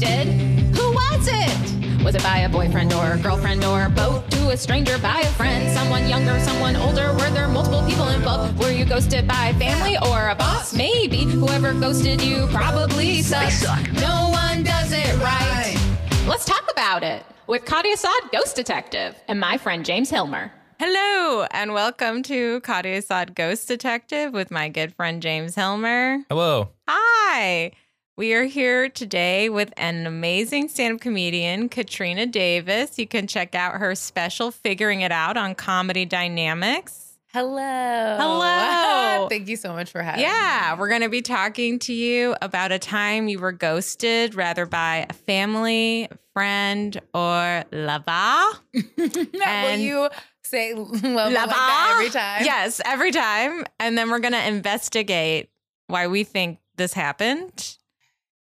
ghosted. Who was it? Was it by a boyfriend or a girlfriend or both? To a stranger, by a friend, someone younger, someone older? Were there multiple people involved? Were you ghosted by family or a boss? Maybe. Whoever ghosted you probably sucks. No one does it right. Let's talk about it with Kari Assad, Ghost Detective, and my friend James Hillmer. Hello, and welcome to Kari Assad Ghost Detective with my good friend James Hillmer. Hello. Hi. We are here today with an amazing stand up comedian, Katrina Davis. You can check out her special Figuring It Out on Comedy Dynamics. Hello. Hello. Thank you so much for having me. Yeah, we're going to be talking to you about a time you were ghosted, rather by a family, friend, or lover. me. Will you say love like Lover. that every time? Yes, every time. And then we're going to investigate why we think this happened,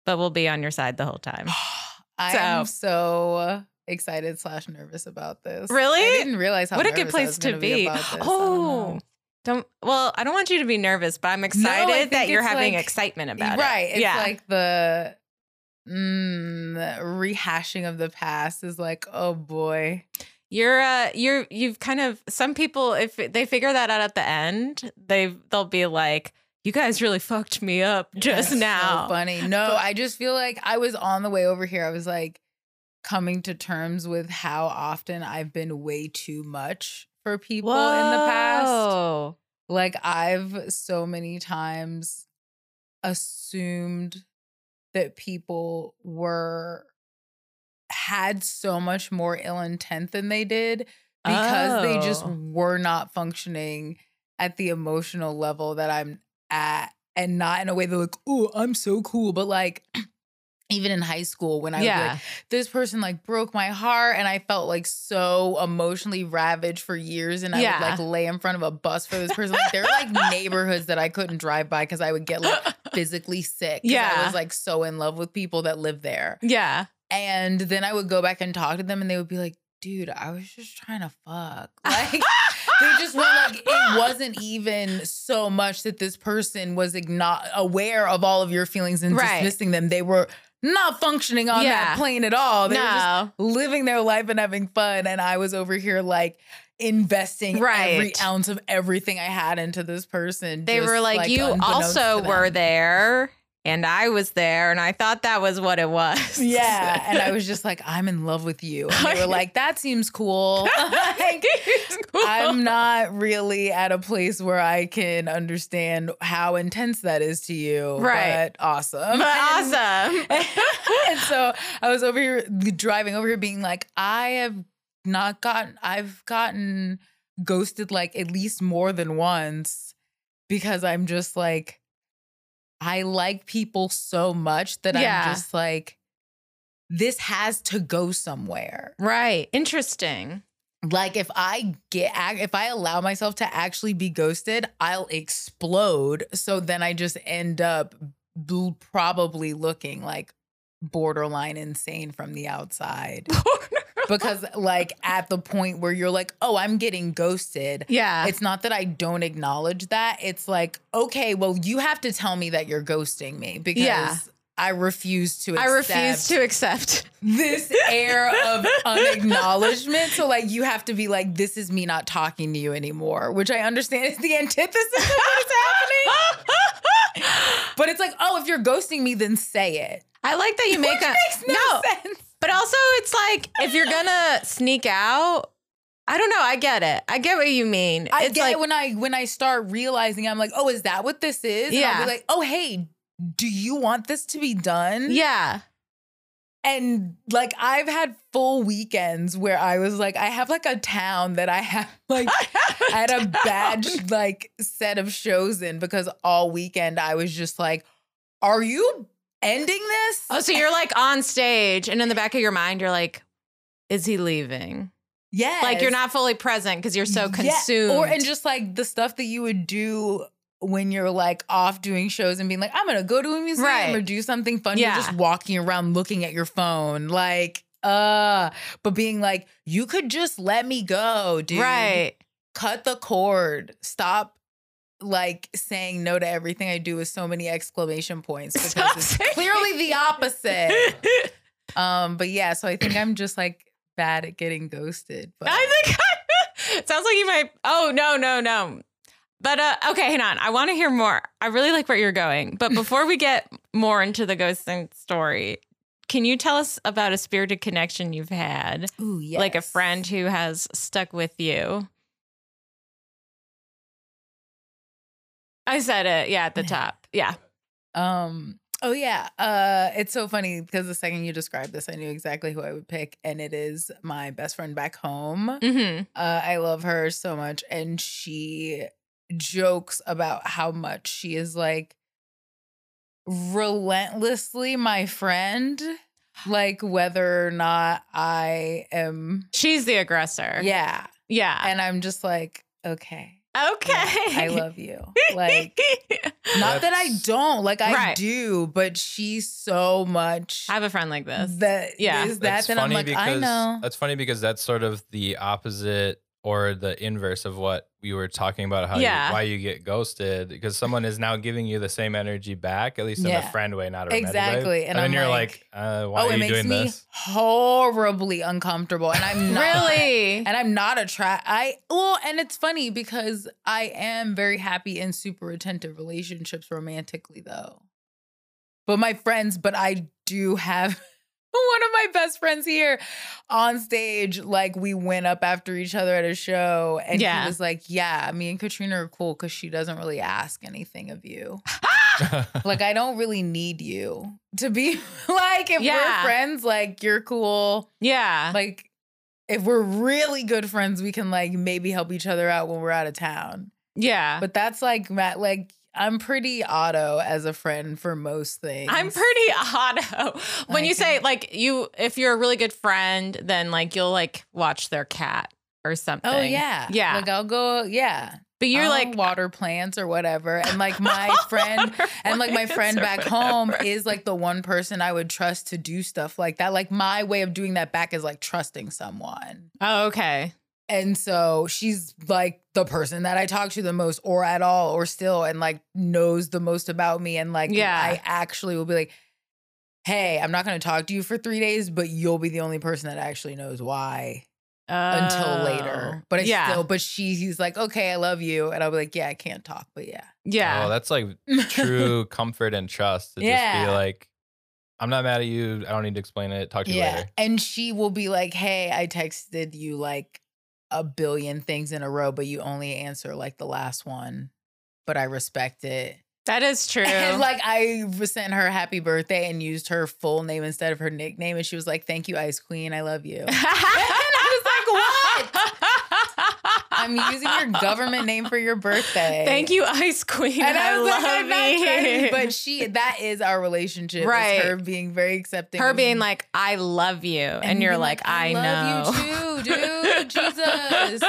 but we'll be on your side the whole time. I am so excited slash nervous about this. Really? I didn't realize how what a good place to be. about this. I don't Oh, don't, well, I don't want you to be nervous, but I'm excited think that you're having like- excitement about right. it. Right. It's yeah. like the mm, rehashing of the past is like, oh boy. You're uh you're you've kind of some people if they figure that out at the end, they they'll be like, You guys really fucked me up just That's now. So funny. No, I just feel like I was on the way over here. I was like coming to terms with how often I've been way too much for people in the past. Like I've so many times assumed that people were had so much more ill intent than they did because they just Oh. were not functioning at the emotional level that I'm at and not in a way they're like, oh, I'm so cool. But like even in high school when I yeah. like, this person like broke my heart and I felt like so emotionally ravaged for years and I Yeah. would like lay in front of a bus for this person. Like there are like neighborhoods that I couldn't drive by because I would get like physically sick. Yeah. I was like so in love with people that live there. yeah. And then I would go back and talk to them and they would be like, dude, I was just trying to fuck. Like they just were like, it wasn't even so much that this person was igno- aware of all of your feelings and Right. dismissing them. They were not functioning on Yeah. that plane at all. They were just living their life and having fun. And I was over here like investing every ounce of everything I had into this person. They were like, you also were there and I was there and I thought that was what it was. Yeah. And I was just like, I'm in love with you. And they were like, that seems cool. Like, I'm not really at a place where I can understand how intense that is to you. Right. But awesome. but And- awesome. and so I was over here driving over here being like, I have not gotten, I've gotten ghosted like at least more than once because I'm just like, I like people so much that Yeah. I'm just like, this has to go somewhere. right. Interesting. Like if I get if I allow myself to actually be ghosted, I'll explode. So then I just end up bl- probably looking like borderline insane from the outside. because like at the point where you're like, "Oh, I'm getting ghosted." yeah. It's not that I don't acknowledge that. It's like, "Okay, well, you have to tell me that you're ghosting me because Yeah. I refuse to I refuse accept to accept. this air of unacknowledgement. So like you have to be like, this is me not talking to you anymore, which I understand is the antithesis of what is happening. But it's like, oh, if you're ghosting me, then say it. I like that you make a makes no, sense. But also, it's like if you're gonna sneak out, I don't know. I get it. I get what you mean. I it's get like, it when I when I start realizing I'm like, oh, is that what this is? And I'll Yeah. be like, oh, hey, do you want this to be done? yeah, And like I've had full weekends where I was like, I have like a town that I have like I had a badge like set of shows in because all weekend I was just like, are you ending this? Oh, so you're like on stage, and in the back of your mind, you're like, "Is he leaving?" Yeah. Like you're not fully present because you're so Yeah, consumed. Or and just like the stuff that you would do when you're like off doing shows and being like, I'm gonna go to a museum Right. or do something fun. Yeah. You're just walking around looking at your phone. Like, uh, but being like, you could just let me go, dude. right. cut the cord. Stop like saying no to everything I do with so many exclamation points because Stop it's saying- clearly the opposite. Um, but yeah, so I think I'm just like bad at getting ghosted. But I think it sounds like you might. Oh no, no, no. But uh, okay, hang on. I want to hear more. I really like where you're going. But before we get more into the ghosting story, can you tell us about a spirited connection you've had, Ooh, yes. like a friend who has stuck with you? I said it. Yeah, at the top. Yeah. Um. Oh yeah. Uh. It's so funny because the second you described this, I knew exactly who I would pick, and it is my best friend back home. hmm Uh, I love her so much, and she jokes about how much she is like relentlessly my friend. Like whether or not I am, She's the aggressor. yeah. Yeah. And I'm just like, okay, okay. I love you. Like, not that I don't, like I Right. do, but she's so much I have a friend like this. that Yeah. is that. That's Then I'm funny like, because I know. that's funny because that's sort of the opposite or the inverse of what we were talking about how Yeah. you, why you get ghosted because someone is now giving you the same energy back at least in Yeah. a friend way not a romantic Exactly, way. and then I'm you're like, like, uh, why oh, are it makes doing me this horribly uncomfortable, and I'm not really? and I'm not a try. I well, and it's funny because I am very happy in super attentive relationships romantically, though. But my friends, but I do have one of my best friends here on stage. Like we went up after each other at a show, and Yeah. he was like, "Yeah, me and Katrina are cool because she doesn't really ask anything of you. like I don't really need you to be like if Yeah. we're friends, like you're cool." yeah. like if we're really good friends we can like maybe help each other out when we're out of town yeah. but that's like Matt like i'm pretty auto as a friend for most things I'm pretty auto. When you say like you, if you're a really good friend, then like you'll like watch their cat or oh, something. oh yeah yeah. like i'll go yeah but you're I'll like water plants or whatever and like my friend and like my friend back home is like the one person i would trust to do stuff like that like my way of doing that back is like trusting someone Oh, okay. And so she's like the person that I talk to the most, or at all, or still, and like knows the most about me. And like, Yeah. I actually will be like, hey, I'm not going to talk to you for three days, but you'll be the only person that actually knows why until oh, later. But I Oh, yeah, still, but she's like, okay, I love you. And I'll be like, yeah, I can't talk, but yeah. yeah, oh that's like true comfort and trust to just Yeah. be like i'm not mad at you i don't need to explain it talk to you yeah. later And she will be like, hey, I texted you like a billion things in a row, but you only answer like the last one. But I respect it. that is true. And like I sent her happy birthday and used her full name instead of her nickname, and she was like, "Thank you, Ice Queen. I love you." and I was like, "What? I'm using your government name for your birthday." Thank you, Ice Queen. And I, I, was love like, I'm not trying to you. be- but she that is our relationship. Right. her being very accepting. her being like, "I love you," and, me you're being like, "I, know." love you too, dude. Jesus.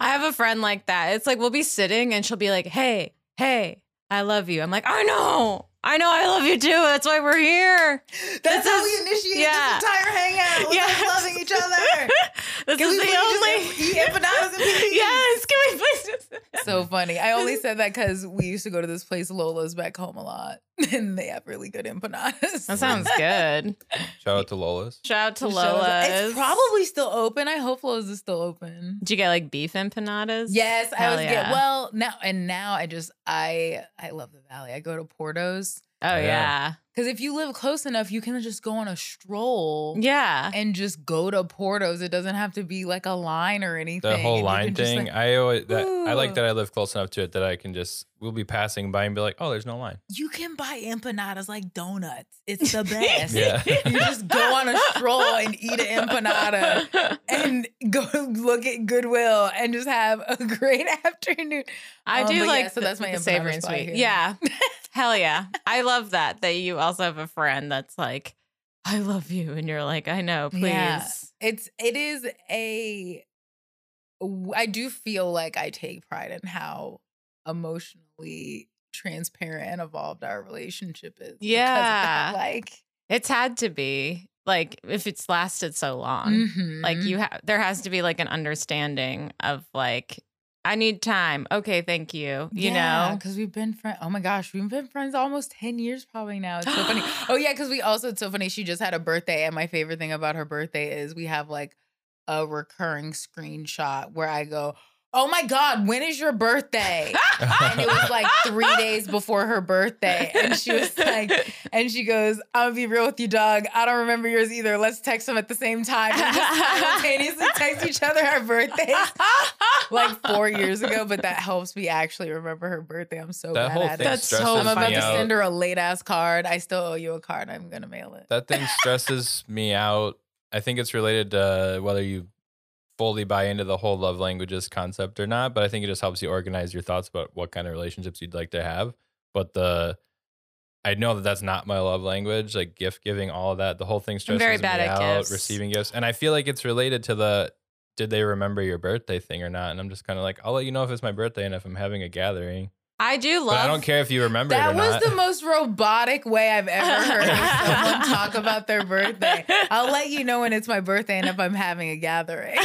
I have a friend like that. It's like we'll be sitting and she'll be like, "Hey, hey, I love you." I'm like, "I know, I know, I love you too. That's why we're here. That's This how is- we initiate yeah. this entire hangout. Was Yes. us loving each other. this Can is we the only." just eat empanadas and peas? yes, can we please? Just- so funny. I only said that because we used to go to this place Lola's back home a lot, and they have really good empanadas. that sounds good. shout out to lola's Shout out to The show is- Lola. It's probably still open. I hope Lola's is still open. Did you get like beef empanadas? Yes, I was always yeah. get well now, and now I just I I love the valley. I go to Porto's Oh Yeah. yeah. because if you live close enough, you can just go on a stroll. Yeah. And just go to Porto's. It doesn't have to be like a line or anything. the whole and line thing like- i always that i like that i live close enough to it that i can just we'll be passing by and be like oh there's no line you can buy empanadas like donuts. It's the best. Yeah. you just go on a stroll and eat an empanada and go look at Goodwill and just have a great afternoon. I Um, do like yeah, so that's my the empanada savory and spot sweet. here. Yeah. Hell yeah. I love that that you also have a friend that's like, I love you, and you're like, I know, please. Yeah. It's it is a I do feel like I take pride in how emotionally transparent and evolved our relationship is. Yeah. Like It's had to be like if it's lasted so long. Like mhm. you have, there has to be like an understanding of like I need time. Okay, thank you. You know? because we've been friends. Oh my gosh, we've been friends almost ten years probably now. It's so funny. Oh yeah, because we also it's so funny. She just had a birthday, and my favorite thing about her birthday is we have like a recurring screenshot where I go. Oh my God, when is your birthday? and it was like three days before her birthday. And she was like, and she goes, I'll be real with you, dog. I don't remember yours either. Let's text them at the same time. And just simultaneously text each other our birthdays like four years ago, but that helps me actually remember her birthday. I'm so that bad whole at thing it. That's so I'm about to send her a late ass card. I still owe you a card. I'm gonna mail it. that thing stresses me out. I think it's related to whether you fully buy into the whole love languages concept or not, but I think it just helps you organize your thoughts about what kind of relationships you'd like to have. But the I know that that's not my love language, like gift giving, all of that. The whole thing stresses very bad me at out. gifts. Receiving gifts, and I feel like it's related to the did they remember your birthday thing or not? And I'm just kind of like, I'll let you know if it's my birthday and if I'm having a gathering. I do love But I don't care if you remember That was not. the most robotic way I've ever heard someone talk about their birthday. I'll let you know when it's my birthday and if I'm having a gathering.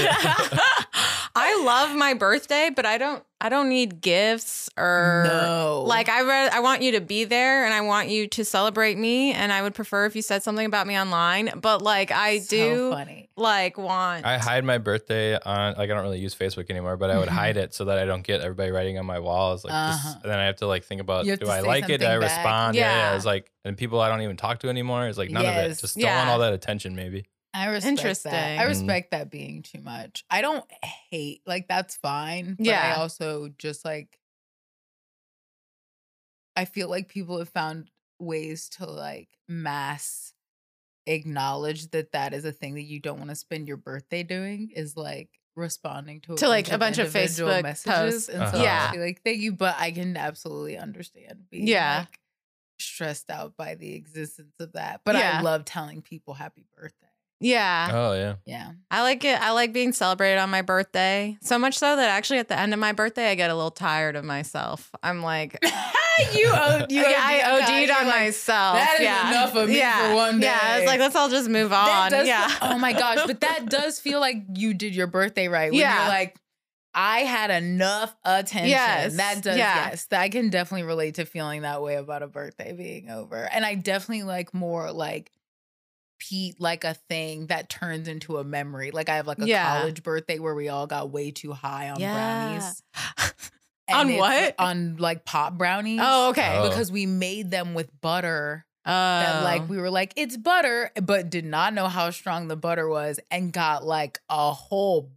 I love my birthday, but I don't I don't need gifts or No. like I read I want you to be there and I want you to celebrate me and I would prefer if you said something about me online, but like I So do funny. like want I hide my birthday on like I don't really use Facebook anymore, but I would Mhm. hide it so that I don't get everybody writing on my walls. Like, Uh-huh. just, and then I have to like think about do I like it? Do I back. respond? Yeah. yeah. Yeah. It's like and people I don't even talk to anymore. It's like none of it. Yes. Just don't want all that attention. Maybe. I respect Interesting. that. I respect that being too much. I don't hate like that's fine. But I also just like I feel like people have found ways to like mass acknowledge that that is a thing that you don't want to spend your birthday doing is like responding to a To, like, a bunch of Facebook messages posts. and so Uh-huh. Yeah. like thank you but I can absolutely understand being Yeah. like stressed out by the existence of that but Yeah. I love telling people happy birthday Yeah. Oh yeah. yeah I like it. I like being celebrated on my birthday. So much so that actually at the end of my birthday I get a little tired of myself. I'm like you OD, you yeah, I OD'd OD'd on like, myself. "That is yeah. enough of me yeah. for one day. Yeah, I was like, let's all just move on. does yeah. feel- oh my gosh, but that does feel like you did your birthday right. When Yeah. You're like, I had enough attention. Yes, That does, yeah. yes. I can definitely relate to feeling that way about a birthday being over. And I definitely like more like Pete, like a thing that turns into a memory. Like I have like a Yeah. college birthday where we all got way too high on Yeah. brownies. On what? On like pop brownies. oh, okay. Oh. Because we made them with butter Oh. that like oh. we were like it's butter but did not know how strong the butter was and got like a whole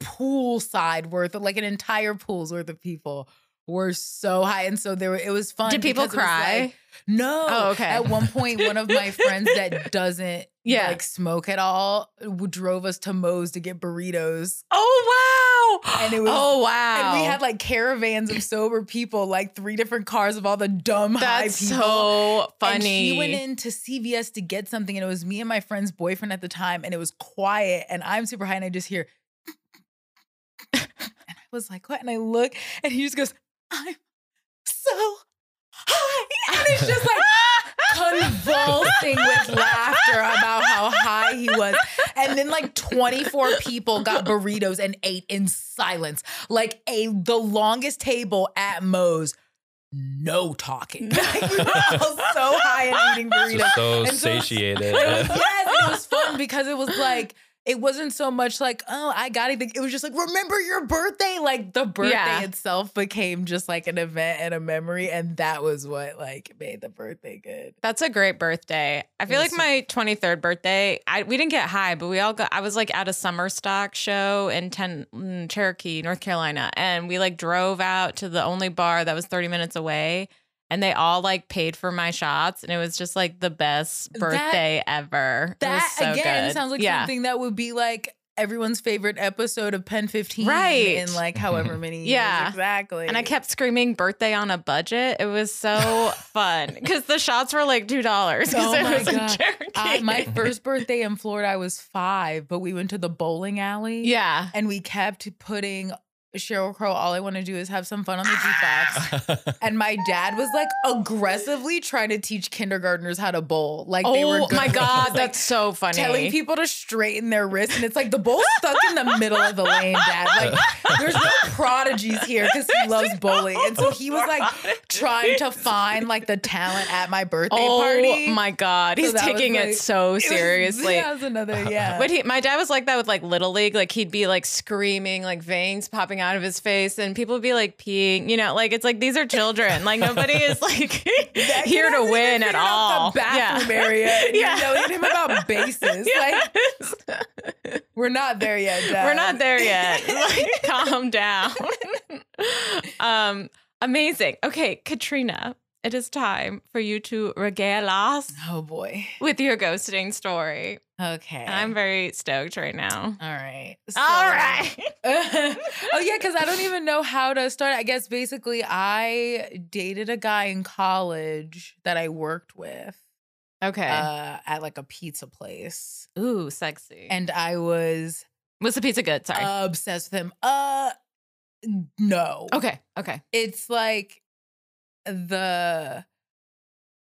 pool side worth of like an entire pool's worth of people were so high and so there were it was fun Did people because it was cry? like- no Oh, okay. at one point one of my friends that doesn't Yeah. like smoke at all drove us to Moe's to get burritos oh wow. And it was- oh wow. and we had like caravans of sober people like three different cars of all the dumb that's high people so funny. and she went into CVS to get something, and it was me and my friend's boyfriend at the time, and it was quiet, and I'm super high, and I just hear, and I was like, what? And I look, and he just goes, I'm so high, and it's just like convulsing with laughter about how high he was. And then like 24 people got burritos and ate in silence. Like a the longest table at Moe's. No talking. Like, we were all so high and eating burritos. Just so And so- satiated. It was, yes, it was fun because it was like it wasn't so much like oh I got it. It was just like remember your birthday. Like the birthday Yeah. itself became just like an event and a memory, and that was what like made the birthday good. That's a great birthday. I feel like my 23rd birthday, I we didn't get high, but we all got I was like at a summer stock show in ten, in Cherokee, North Carolina, and we like drove out to the only bar that was 30 minutes away. And they all like paid for my shots, and it was just like the best That- birthday ever. It was That so again good. sounds like yeah. something that would be like everyone's favorite episode of PEN15 Right. in like mm-hmm. however many years Yeah. exactly. And I kept screaming birthday on a budget. It was so fun because the shots were like $2 because Oh it my was in God. Cherokee. I, my first birthday in Florida, I was five, but we went to the bowling alley. yeah. And we kept putting Sheryl Crow, all I want to do is have some fun on the jukebox. And my dad was like aggressively trying to teach kindergartners how to bowl. Like they were Oh my god, like, that's so funny. telling people to straighten their wrists, and it's like the bowl's stuck in the middle of the lane, Dad. Like there's no prodigies here because he loves bowling, and so he was like trying to find like the talent at my birthday oh party. Oh my god, So he's that was, taking like- it so It was- seriously. that was another yeah. But he, my dad was like that with like little league. Like he'd be like screaming, like veins popping out of his face, and people would be like peeing. You know, like it's like these are children. Like nobody is like here to win at all. The bathroom yeah. area. And Yeah. You're telling him about bases. Like we're not there yet, Dad. We're not there yet. Like, calm down. um, amazing. Okay, Katrina, it is time for you to regale us Oh boy. with your ghosting story. Okay. I'm very stoked right now. all right. All right. oh yeah, because I don't even know how to start. I guess basically I dated a guy in college that I worked with Okay. uh, at like a pizza place, Ooh, sexy. and I was was the pizza good? Sorry. obsessed with him. Uh, no. okay. Okay. It's like the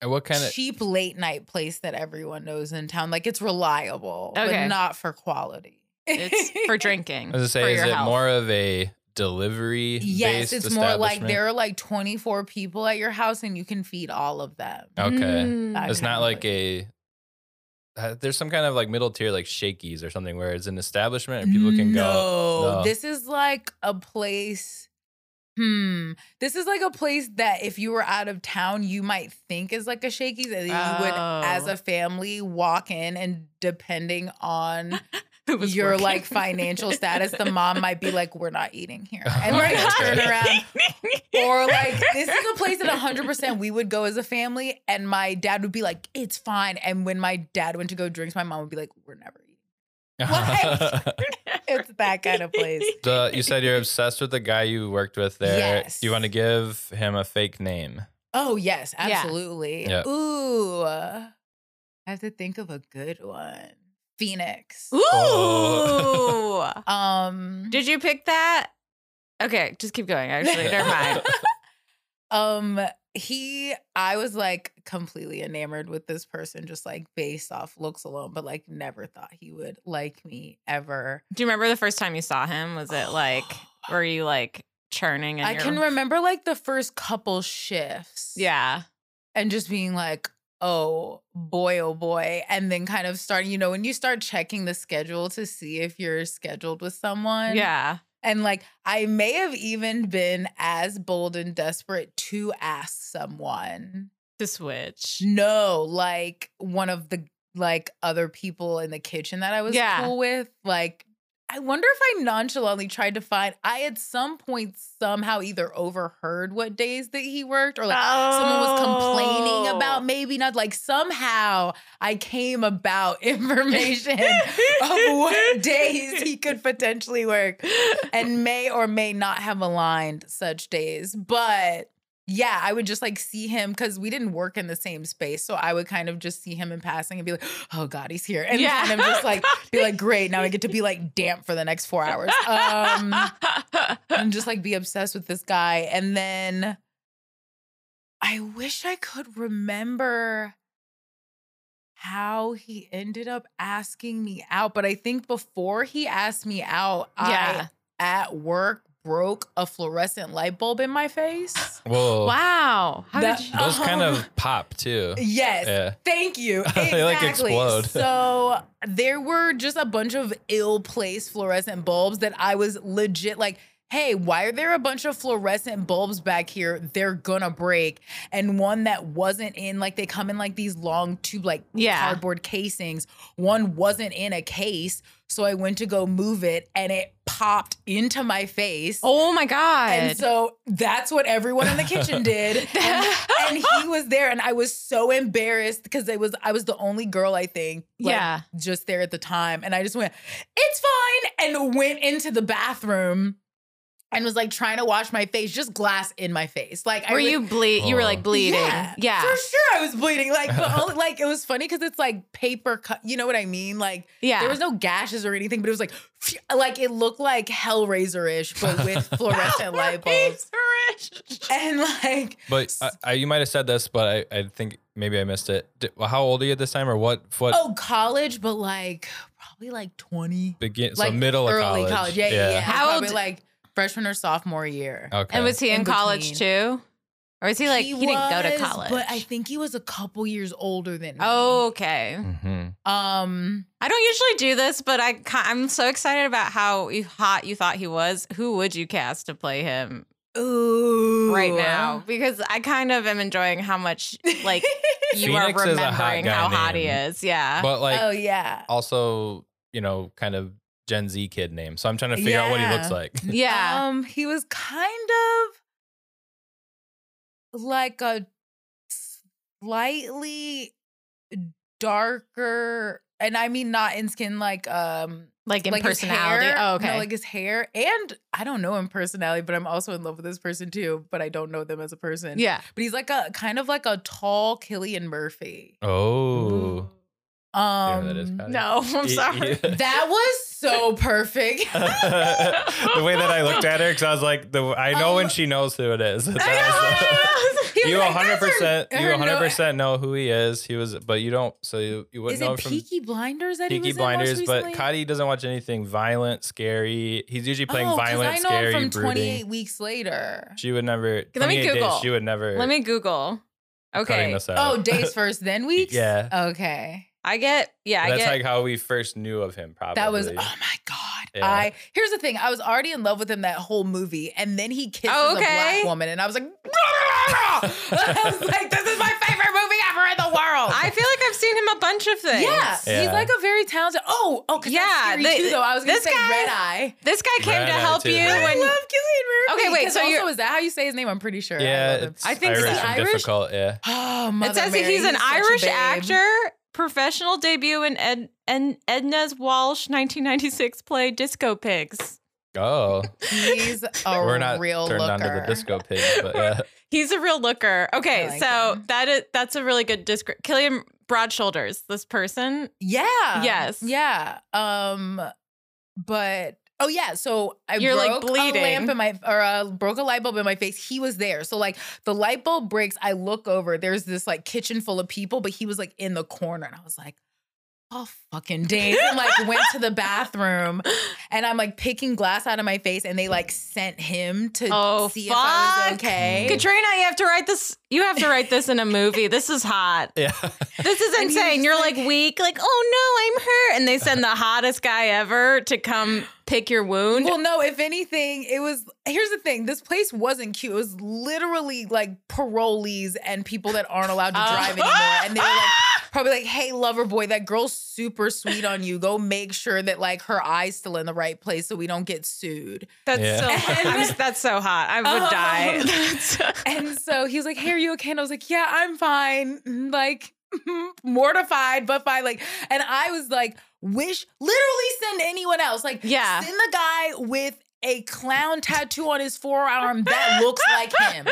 And what kind of cheap late night place that everyone knows in town. Like it's reliable, Okay. but not for quality. It's for drinking. I was gonna say, is it health. more of a delivery? Yes, based it's more like there are like 24 people at your house and you can feed all of them. Okay. Mm. It's not like a. uh, There's some kind of like middle tier, like Shakey's or something, where it's an establishment and people can no, go. No. This is like a place. Hmm. This is like a place that if you were out of town, you might think is like a Shakey's, and you would, as Oh. a family, walk in, and depending on your working. like financial status, the mom might be like, "We're not eating here," and we're gonna turn around. Or like this is a place that 100% we would go as a family, and my dad would be like, "It's fine." And when my dad went to go drinks, my mom would be like, "We're never eating." It's that kind of place. The- you said you're obsessed with the guy you worked with there. Yes. You want to give him a fake name? Oh yes, absolutely. Yeah. Ooh, I have to think of a good one. Phoenix. Ooh. Oh. Um, Did you pick that? Okay, just keep going. Actually, never mind. um, he, I was like completely enamored with this person, just like based off looks alone, but like never thought he would like me ever. Do you remember the first time you saw him? Was it like, were you like churning? In I your- can remember like the first couple shifts. Yeah. and just being like, oh boy, oh boy. And then kind of starting, you know, when you start checking the schedule to see if you're scheduled with someone. Yeah. And like, I may have even been as bold and desperate to ask someone. To switch. No, like one of the like other people in the kitchen that I was Yeah. cool with. Like, I wonder if I nonchalantly tried to find, I at some point somehow either overheard what days that he worked or like someone was complaining Oh. about maybe not like somehow I came about information of what days he could potentially work and may or may not have aligned such days. But yeah, I would just like see him because we didn't work in the same space. So I would kind of just see him in passing and be like, oh God, he's here. And Yeah. kind of just like be like, great, now I get to be like damp for the next four hours. Um and just like be obsessed with this guy. And then I wish I could remember how he ended up asking me out. But I think before he asked me out, Yeah. I at work broke a fluorescent light bulb in my face. Whoa. wow. How That- did you? Those kind of pop too. Yes. Yeah. Thank you. They, like, explode. So there were just a bunch of ill-placed fluorescent bulbs that I was legit like, hey, why are there a bunch of fluorescent bulbs back here? They're gonna break. And one that wasn't in, like they come in like these long tube, like Yeah. cardboard casings. One wasn't in a case. So I went to go move it and it popped into my face. Oh my god. And so that's what everyone in the kitchen did. And, and he was there and I was so embarrassed because it was I was the only girl I think like, Yeah. just there at the time and I just went it's fine and went into the bathroom and was like trying to wash my face, just glass in my face. Like, I Were would- you bleed? You were Oh. like bleeding. Yeah, Yeah. for sure. I was bleeding. Like, but only, like it was funny because it's like paper cut. You know what I mean? Like, Yeah. there was no gashes or anything, but it was like, like it looked like Hellraiser ish, but with fluorescent light bulbs. And like, But I, I, you might have said this, but I, I think maybe I missed it. Did, well, how old are you at this time, or what? What oh, college, but like probably like twenty, begin? So like middle of early college. Yeah, yeah, yeah. How probably old- like freshman or sophomore year. Okay. And was he in, In college between. too? Or is he like he, didn't go to college? but I think he was a couple years older than me. Oh, okay. hmm um, I don't usually do this, but I I'm so excited about how hot you thought he was. Who would you cast to play him ooh, right now? Because I kind of am enjoying how much like you are Phoenix is a hot remembering guy how hot he is. Yeah. But like, oh yeah, also, you know, kind of Gen Z kid name. So I'm trying to figure out what he looks like. yeah. Um, he was kind of like a slightly darker, and I mean not in skin, like um, like in like personality. hair. Oh, okay. No, like his hair, and I don't know him personality, but I'm also in love with this person too. But I don't know them as a person. yeah. but he's like a kind of like a tall Cillian Murphy. Oh. Um, that is kinda- No, I'm sorry. that was so perfect. the way that I looked at her, because I was like, the I know when Um, she knows who it is. That I was- know. You 100 percent, you 100 percent know who he is. He was, but you don't. So you you wouldn't Is know it him from Peaky Blinders that he Peaky was in most Blinders. But recently? Cotty doesn't watch anything violent, scary. He's usually playing oh, 'cause violent, I know scary, him from brooding. 28 weeks later. She would never. Let me 28 days, Google. she would never. Let me Google. Okay. Oh, days first, then weeks. Yeah. Okay. I get yeah, I That's get like how we first knew of him. Probably That was oh my god. Yeah. I here's the thing. I was already in love with him that whole movie, and then he kisses Oh, a black woman, and I was like, I was like, this is my favorite movie ever in the world. I feel like I've seen him a bunch of things. yeah, he's like a very talented. Oh, oh, Yeah, yeah, scary the- too. Though I was gonna this say guy- Red Eye. This guy came Red to help too. you I I when love Cillian Murphy. Okay, wait. so also you're- is that how you say his name? I'm pretty sure. Yeah, love him. it's I think Irish he's and Irish? difficult. Yeah. Oh, it says Mary, he's an such Irish actor, professional debut in Ed, Ed, Edna's Walsh 1996 play Disco Pigs. Oh, He's a we're not real turned looker. on to the disco pig, but yeah. He's a real looker. Okay, like so him. that is that's a really good description. Cillian Broad Shoulders, this person. Yeah. Yes. Yeah. Um, but oh yeah, so I You're, like, broke a lamp in my or uh, broke a light bulb in my face. He was there. So like the light bulb breaks. I look over. There's this like kitchen full of people, but he was like in the corner, and I was like. Oh fucking days! And like went to the bathroom, and I'm like picking glass out of my face, and they like sent him to Oh, see if I was okay. Katrina, you have to write this. You have to write this in a movie. This is hot. Yeah. This is And he was insane. You're like, like- weak, like, oh no, I'm hurt. And they send the hottest guy ever to come pick your wound. Well, no, if anything, it was here's the thing. This place wasn't cute. It was literally like parolees and people that aren't allowed to Oh. drive anymore. And they were like probably like, hey, lover boy, that girl's super sweet on you. Go make sure that like her eye's still in the right place so we don't get sued. that's Yeah. so hot. I'm that's so hot. I would Oh. die. And so he was like, Hey, are you okay? And I was like, Yeah, I'm fine. Mm, like mortified, but fine. Like, and I was like, wish literally send anyone else. Like, Yeah. send the guy with a clown tattoo on his forearm that looks like him.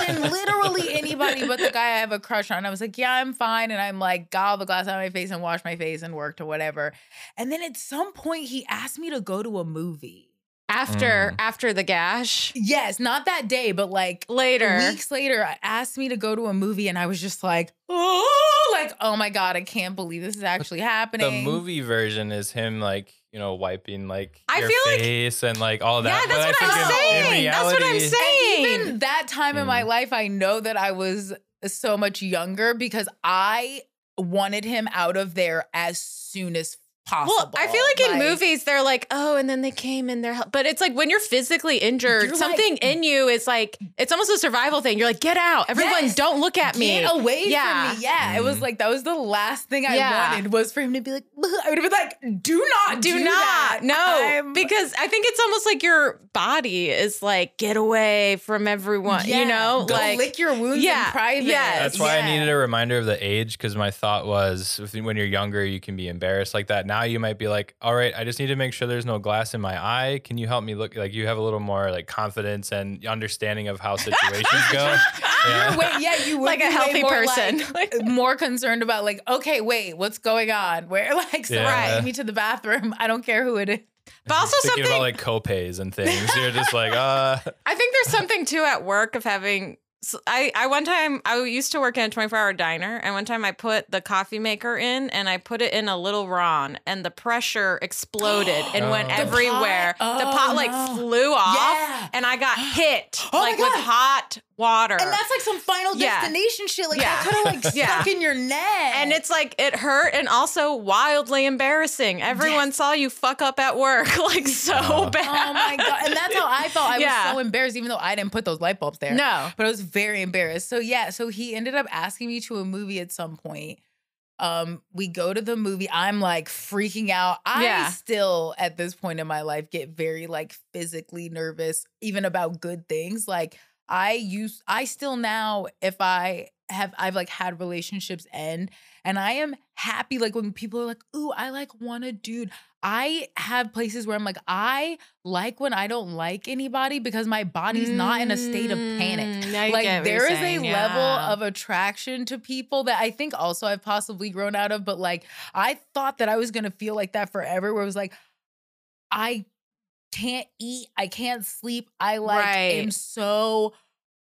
Send literally anybody but the guy I have a crush on. I was like, yeah, I'm fine. And I'm like, got all the glass out of my face and washed my face and worked or whatever. And then at some point, he asked me to go to a movie. after Mm. after the gash. Yes, not that day, but like Later. weeks later, asked me to go to a movie, and I was just like, oh, like, oh my god, I can't believe this is actually happening. The movie version is him like you know wiping like I your feel like- face and like all that. Yeah, that's I what think I'm in- in saying. That's what I'm reality- saying. Even that time in my hmm. life, I know that I was so much younger because I wanted him out of there as soon as possible. Well, I feel like in movies they're like, oh, and then they came and they're, hel-" but it's like when you're physically injured, You're something like- in you is like, it's almost a survival thing. You're like, get out, everyone, Yes. don't look at me. Get away Yeah. from me. Yeah. It was Mhm. like that was the last thing I Yeah. wanted was for him to be like, I would have been like, do not do, do, not that. No I'm- because i think it's almost like your body is like get away from everyone you know Go like lick your wounds Yeah, in private. yes. That's why I needed a reminder of the age because my thought was when you're younger you can be embarrassed like that. now you might be like, all right, I just need to make sure there's no glass in my eye. Can you help me look like you have a little more like confidence and understanding of how situations go? Yeah. You're way, yeah, you would Like a be way healthy more, person. like, more concerned about like, okay, wait, what's going on? Where like someone Yeah. take me to the bathroom? I don't care who it is. But also Thinking something about like copays and things. You're just like, uh, I think there's something too at work of having. I I one time I used to work in a 24 hour diner, and one time I put the coffee maker in, and I put it in a little Ron, and the pressure exploded and went Oh. The everywhere. pot? the Oh, pot like no. flew off, Yeah. and I got hit Oh my like with God. hot water. And that's like some final Yeah. destination shit. Like Yeah. that could have like Yeah. stuck in your neck. and it's like it hurt and also wildly embarrassing. Everyone saw you fuck up at work like so Uh. bad. Oh my god! And that's how I felt. I Yeah. was so embarrassed, even though I didn't put those light bulbs there. No. but I was very embarrassed. So yeah, so he ended up asking me to a movie at some point. Um, we go to the movie. I'm like freaking out. I Yeah. still at this point in my life get very like physically nervous, even about good things. Like I use, I still now, if I have, I've like had relationships end, and I am happy. Like when people are like, "Ooh, I like want a dude." I have places where I'm like, I like when I don't like anybody because my body's not in a state of panic Mm, like there is saying, a level of attraction to people that I think also I've possibly grown out of, but like I thought that I was gonna feel like that forever, where it was like I can't eat, I can't sleep, I like am so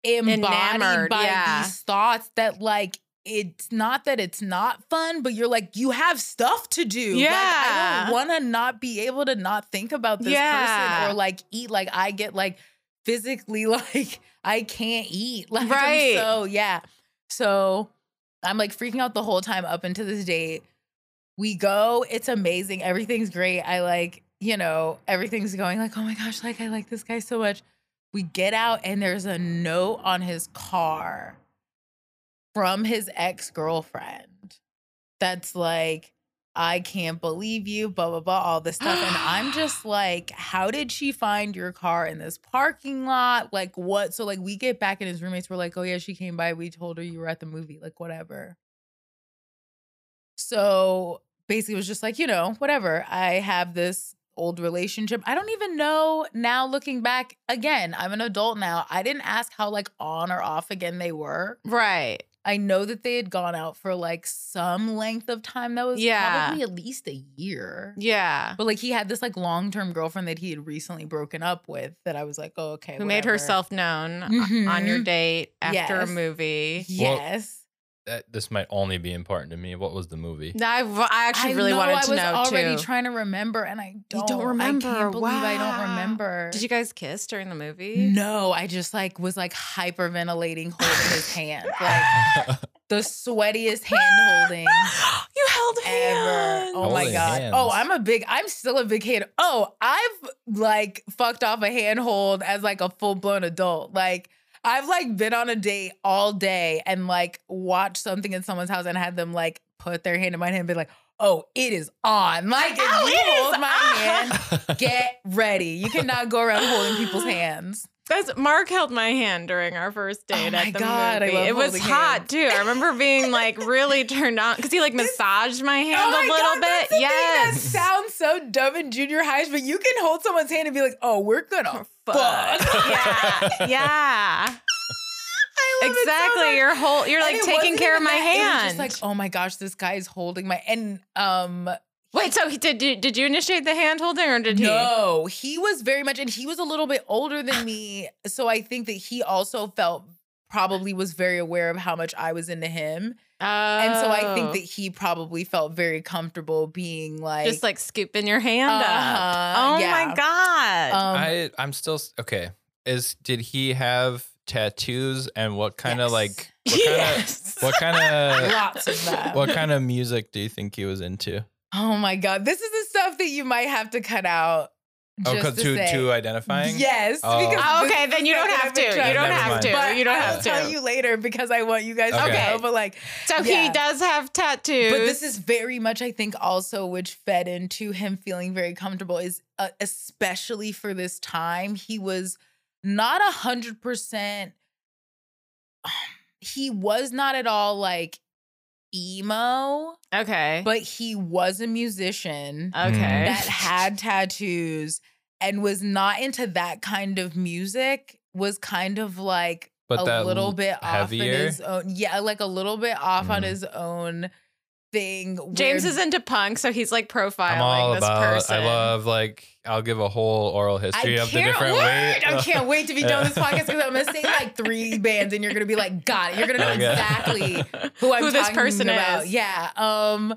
embodied Enamored, by yeah. these thoughts that like it's not that it's not fun, but you're like you have stuff to do. like, I don't want to not be able to not think about this Yeah. person or like eat. Like I get like physically like I can't eat. Like Right. I'm so yeah. So I'm like freaking out the whole time up into this date. We go, it's amazing. Everything's great. I like, you know, everything's going like, oh my gosh, like I like this guy so much. We get out and there's a note on his car from his ex-girlfriend that's like, I can't believe you, blah, blah, blah, all this stuff. And I'm just like, how did she find your car in this parking lot? Like, what? So, like, we get back and his roommates were like, oh, yeah, she came by. We told her you were at the movie, like, whatever. So basically, it was just like, you know, whatever. I have this old relationship. I don't even know now looking back. Again, I'm an adult now. I didn't ask how, like, on or off again they were. right. I know that they had gone out for like some length of time that was Yeah. probably at least a year. Yeah. But like he had this like long term girlfriend that he had recently broken up with that I was like, oh, okay. Who made herself known o- on your Mhm. date after a Yes. movie. Well, Yes. That, this might only be important to me. What was the movie? I, I actually really know, wanted to know. I was know already too. trying to remember and I don't, you don't I remember. can't believe I don't remember. Did you guys kiss during the movie? No, I just like was like hyperventilating holding his hand. Like the sweatiest hand holding. you held ever. hands. Oh my god. hands. Oh, I'm a big. I'm still a big hand. Oh, I've like fucked off a handhold as like a full blown adult. Like I've like been on a date all day and like watched something in someone's house and had them like put their hand in my hand and be like, "Oh, it is on." Like if Oh, you hold my on. hand, get ready. You cannot go around holding people's hands. That's Mark held my hand during our first oh date Oh my at the God, I movie. it was hot hands. too. I remember being like really turned on because he like massaged my oh hand Oh a little God, bit. Yes. that sounds so dumb in junior highs, but you can hold someone's hand and be like, "Oh, we're gonna fuck." yeah. Yeah. I love it so Exactly. much. You're whole you're like taking care of my that, it was hand. just like, oh my gosh, this guy is holding my and um Wait, so he, did you did you initiate the hand holding or did he? no, he was very much and he was a little bit older than me, so I think that he also felt probably was very aware of how much I was into him. And so I think Oh. that he probably felt very comfortable being like just like scooping your hand up. Uh-huh, Oh yeah. my god. um, I I'm still okay. Is did he have tattoos and what kind of Yes. like what kind of yes. what kind of lots of that. what kind of music do you think he was into? Oh my god, this is the stuff that you might have to cut out. Oh, because to too say. too identifying. Yes. Oh. because Oh, okay, then you don't have I've been to. trying You don't have mind. to. But you don't I'll have to. tell you later because I want you guys Okay. to know. But like, so he does have tattoos. but this is very much, I think, also which fed into him feeling very comfortable. Is uh, especially for this time, he was not a hundred percent. He was not at all like emo, Okay. but he was a musician okay. that had tattoos and was not into that kind of music. Was kind of like But a little l- bit off on heavier? his own. Yeah, like a little bit off on Mhm. his own thing. James where- is into punk, so he's like profiling I'm all this about. person. I love like I'll give a whole oral history I of the different wait. ways. I can't wait to be done with this podcast because I'm gonna say like three bands and you're gonna be like, got it. You're gonna know Okay. exactly who I'm Who this talking person about. is. Yeah. Um.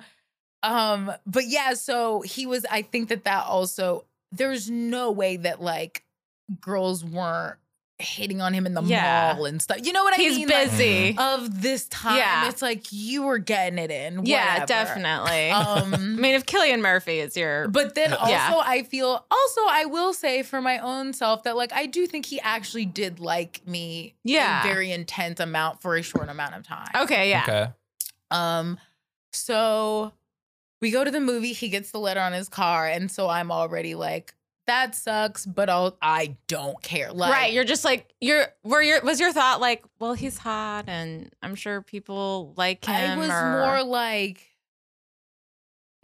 Um. But yeah. So he was. I think that that also. There's no way that like girls weren't hitting on him in the Yeah. mall and stuff. You know what I He's mean? He's busy. of this time, Yeah. it's like you were getting it in. yeah, whatever. definitely. I Um. mean, if Cillian Murphy is your But then also, Yeah. I feel also I will say for my own self that like I do think he actually did like me, Yeah. in very intense amount for a short amount of time. okay, yeah, Okay. Um, so we go to the movie. He gets the letter on his car, and so I'm already like, that sucks, but I'll I don't care. Like, right. You're just like you're. Were your was your thought like, well, he's hot, and I'm sure people like him. I was or- more like.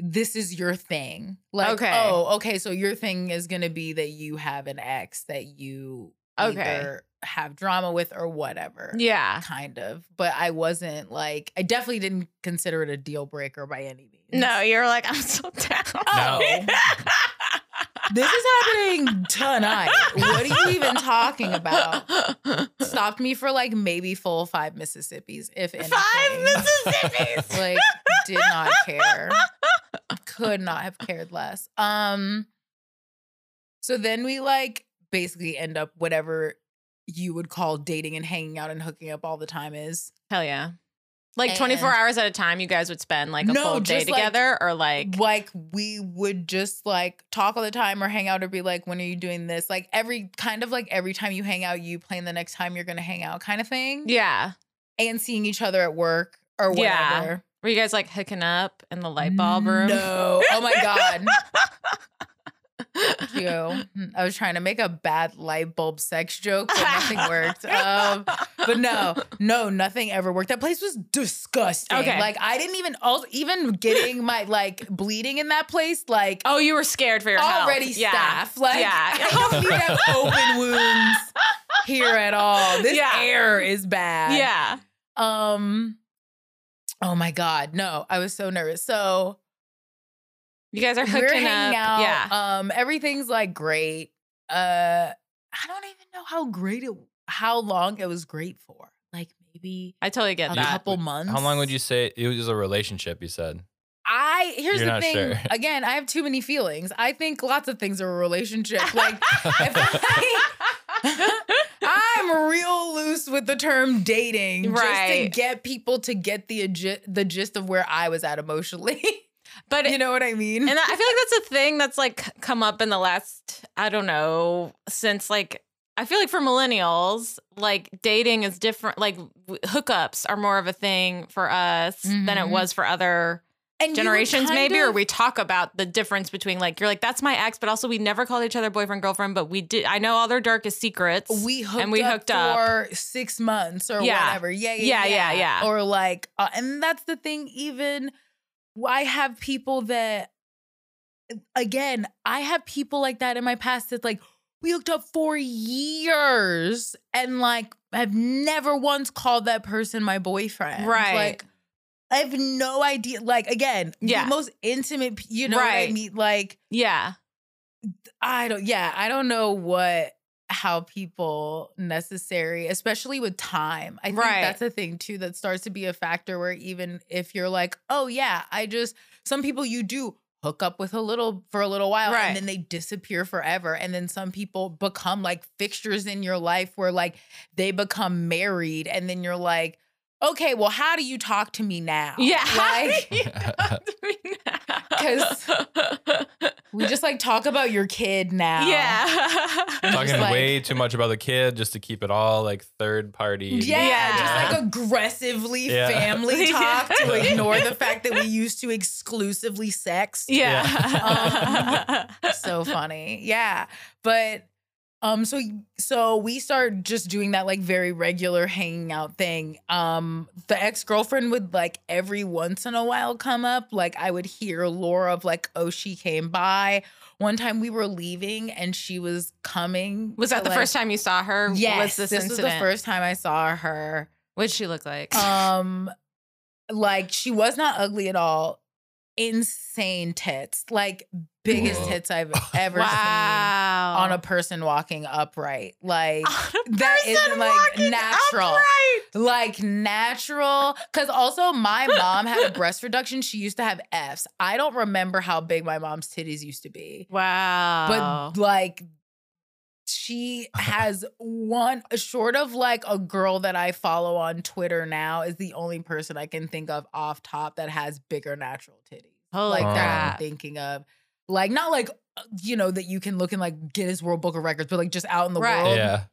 This is your thing. Like, Okay. oh, okay. So your thing is gonna be that you have an ex that you Okay. either have drama with or whatever. yeah. Kind of. But I wasn't like I definitely didn't consider it a deal breaker by any means. No, you're like I'm so down. Oh. This is happening tonight. What are you even talking about? Stopped me for like maybe full five Mississippis, if anything. Five Mississippis. like did not care. Could not have cared less. Um so then we like basically end up whatever you would call dating and hanging out and hooking up all the time is. Hell yeah. Like 24 hours at a time, you guys would spend like a No, full day just, like- together, or like like we would just like talk all the time or hang out or be like when are you doing this like every kind of like every time you hang out you plan the next time you're gonna hang out kind of thing yeah. and seeing each other at work or whatever Yeah. Were you guys like hooking up in the light bulb room? no oh my god Yo, I was trying to make a bad light bulb sex joke, but nothing worked. Um, but no, no, nothing ever worked. That place was disgusting. Okay. Like I didn't even also even getting my like bleeding in that place. Like Oh, you were scared for your health. already Yeah. staff. Like Yeah. I don't need to have open wounds here at all. This Yeah. air is bad. Yeah. Um. Oh my god, no! I was so nervous. So You guys are we're hanging up. out. Yeah. Um. Everything's like great. Uh. I don't even know how great it. How long it was great for. Like maybe I totally get a that. couple months. How long would you say it was a relationship? You said. I here's You're the thing. sure. Again, I have too many feelings. I think lots of things are a relationship. Like I'm real loose with the term dating, just to get people to get the agi- the gist of where I was at emotionally. but you know what I mean? And I feel like that's a thing that's like come up in the last, I don't know, since like, I feel like for millennials, like dating is different. Like hookups are more of a thing for us than it Mhm. was for other And generations, maybe. Or we talk about the difference between like, you're like, that's my ex, but also we never called each other boyfriend, girlfriend, but we did. I know all their darkest secrets. we hooked and we up hooked up. for six months or Yeah. whatever. Yeah, yeah, Yeah, yeah, yeah. Or like, uh, and that's the thing. Even I have people that, uh, again, I have people like that in my past that's like we hooked up for years and like I've never once called that person my boyfriend. Right. Like. I have no idea. Like again, Yeah. the most intimate. You know what I Right. mean? Like yeah. I don't yeah, I don't know what how people necessary, especially with time. I think Right. that's a thing too that starts to be a factor where even if you're like, "Oh yeah, I just some people you do hook up with a little for a little while Right. and then they disappear forever and then some people become like fixtures in your life where like they become married and then you're like, "Okay, well how do you talk to me now?" Yeah. Like Because- we just like talk about your kid now. yeah. Talking like- way too much about the kid just to keep it all like third party. Yeah, Yeah. just like aggressively Yeah. family talk to ignore the fact that we used to exclusively sex. yeah. Um, so funny. Yeah. But Um, so so we start just doing that like very regular hanging out thing. Um, the ex girlfriend would like every once in a while come up. Like I would hear Laura of like, oh, she came by. One time we were leaving and she was coming. Was that to, the like- first time you saw her? Yes, Was this, this was the first time I saw her. What'd she look like? Um, like she was not ugly at all. Insane tits, like biggest Whoa. tits I've ever seen on a person walking upright. Like On a that person isn't, like, natural. upright. like natural. Cause also my mom had a breast reduction. She used to have F's. I don't remember how big my mom's titties used to be. Wow. But like she has one short of like a girl that I follow on Twitter now is the only person I can think of off top that has bigger natural titties. Holy like that I'm thinking of. Like not like uh, you know that you can look in like Guinness World Book of Records, but like just out in the Right. world. yeah.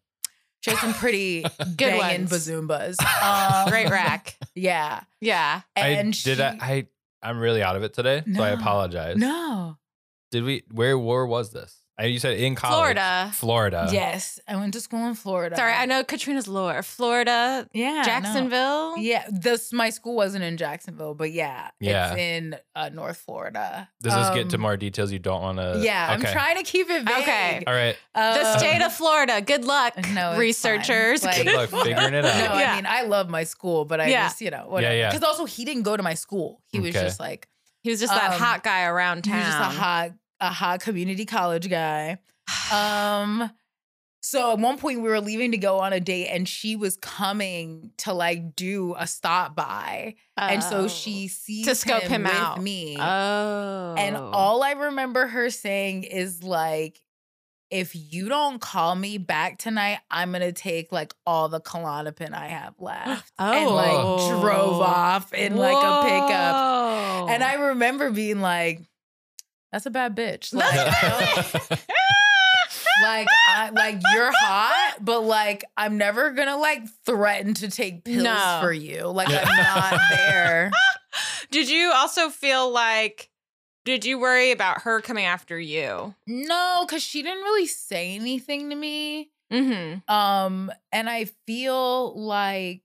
She has some pretty Good banging ones. bazoombas. Um, Great rack. Yeah. Yeah. And I she, did I, I I'm really out of it today, so I apologize. No. Did we where where was this? I you said in college. Florida. Florida. yes. I went to school in Florida. Sorry, I know Katrina's lore. Florida, Yeah. no. Jacksonville. Yeah, this my school wasn't in Jacksonville, but yeah, Yeah. it's in uh, North Florida. Does this get to Um, more details you don't want to? Yeah, okay. I'm trying to keep it vague. Okay. All right. The Um, state of Florida. Good luck, No, researchers. fine. Good luck figuring it out. No, Yeah. I mean I love my school, but I Yeah. just you know whatever. yeah. Because also he didn't go to my school. He was just like he was just that um, hot guy around town. he was just a hot a hot community college guy. Um so at one point we were leaving to go on a date and she was coming to like do a stop by. And so Oh. she sees To scope him with out. me. Oh. And all I remember her saying is like, if you don't call me back tonight, I'm gonna take like all the Klonopin I have left. Oh. And Oh. like drove off in like a pickup. And I remember being like, that's a bad bitch. Like, like I like you're hot, but like I'm never gonna like threaten to take pills No. for you. Like I'm not there. Did you also feel like? Did you worry about her coming after you? No, because she didn't really say anything to me. Mm-hmm. Um, and I feel like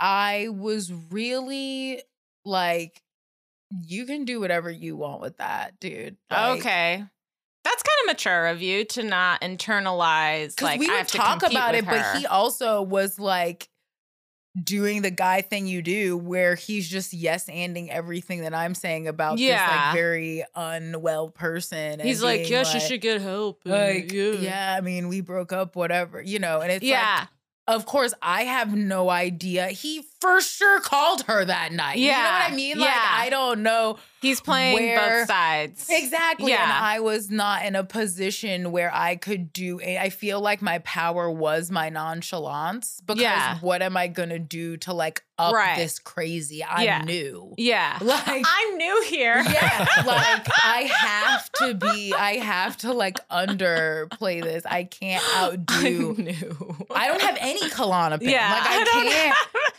I was really like, you can do whatever you want with that, dude. Like, okay. That's kind of mature of you to not internalize. Like we I would have to talk about it, but he also was like doing the guy thing you do where he's just yes anding everything that I'm saying about this Yeah. like very unwell person. and He's like, yeah, she should get help. like, yeah. I mean, we broke up, whatever, you know, and it's like, yeah. Of course, I have no idea. He for sure called her that night. Yeah. You know what I mean? Like, yeah. I don't know He's playing where- both sides. exactly. And Yeah. I was not in a position where I could do a, I feel like my power was my nonchalance because Yeah. what am I going to do to like up Right. this crazy? I'm Yeah. new. Yeah. Like, I'm new here. yeah, like I have to be, I have to like underplay this. I can't outdo. I'm new. I don't have any Klonopin. Yeah. like I, don't can't. have-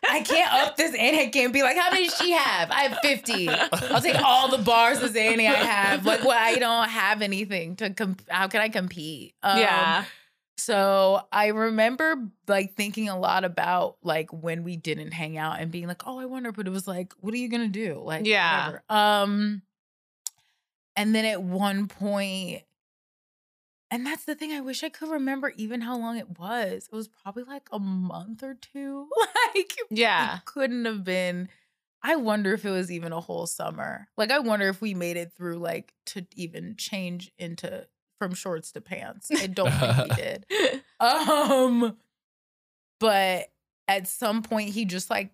I can't up this and I can't be like, how many does she have? I have 50. I'll take all the bars of Xanny I have. Like, well, I don't have anything to comp- how can I compete? Um, yeah. So I remember like thinking a lot about like when we didn't hang out and being like, oh, I wonder, but it was like, what are you gonna do? Like, Yeah. whatever. Um, and then at one point, and that's the thing, I wish I could remember even how long it was. It was probably like a month or two. like, Yeah. it couldn't have been. I wonder if it was even a whole summer. Like, I wonder if we made it through like to even change into from shorts to pants. I don't think we did. Um, but at some point he just like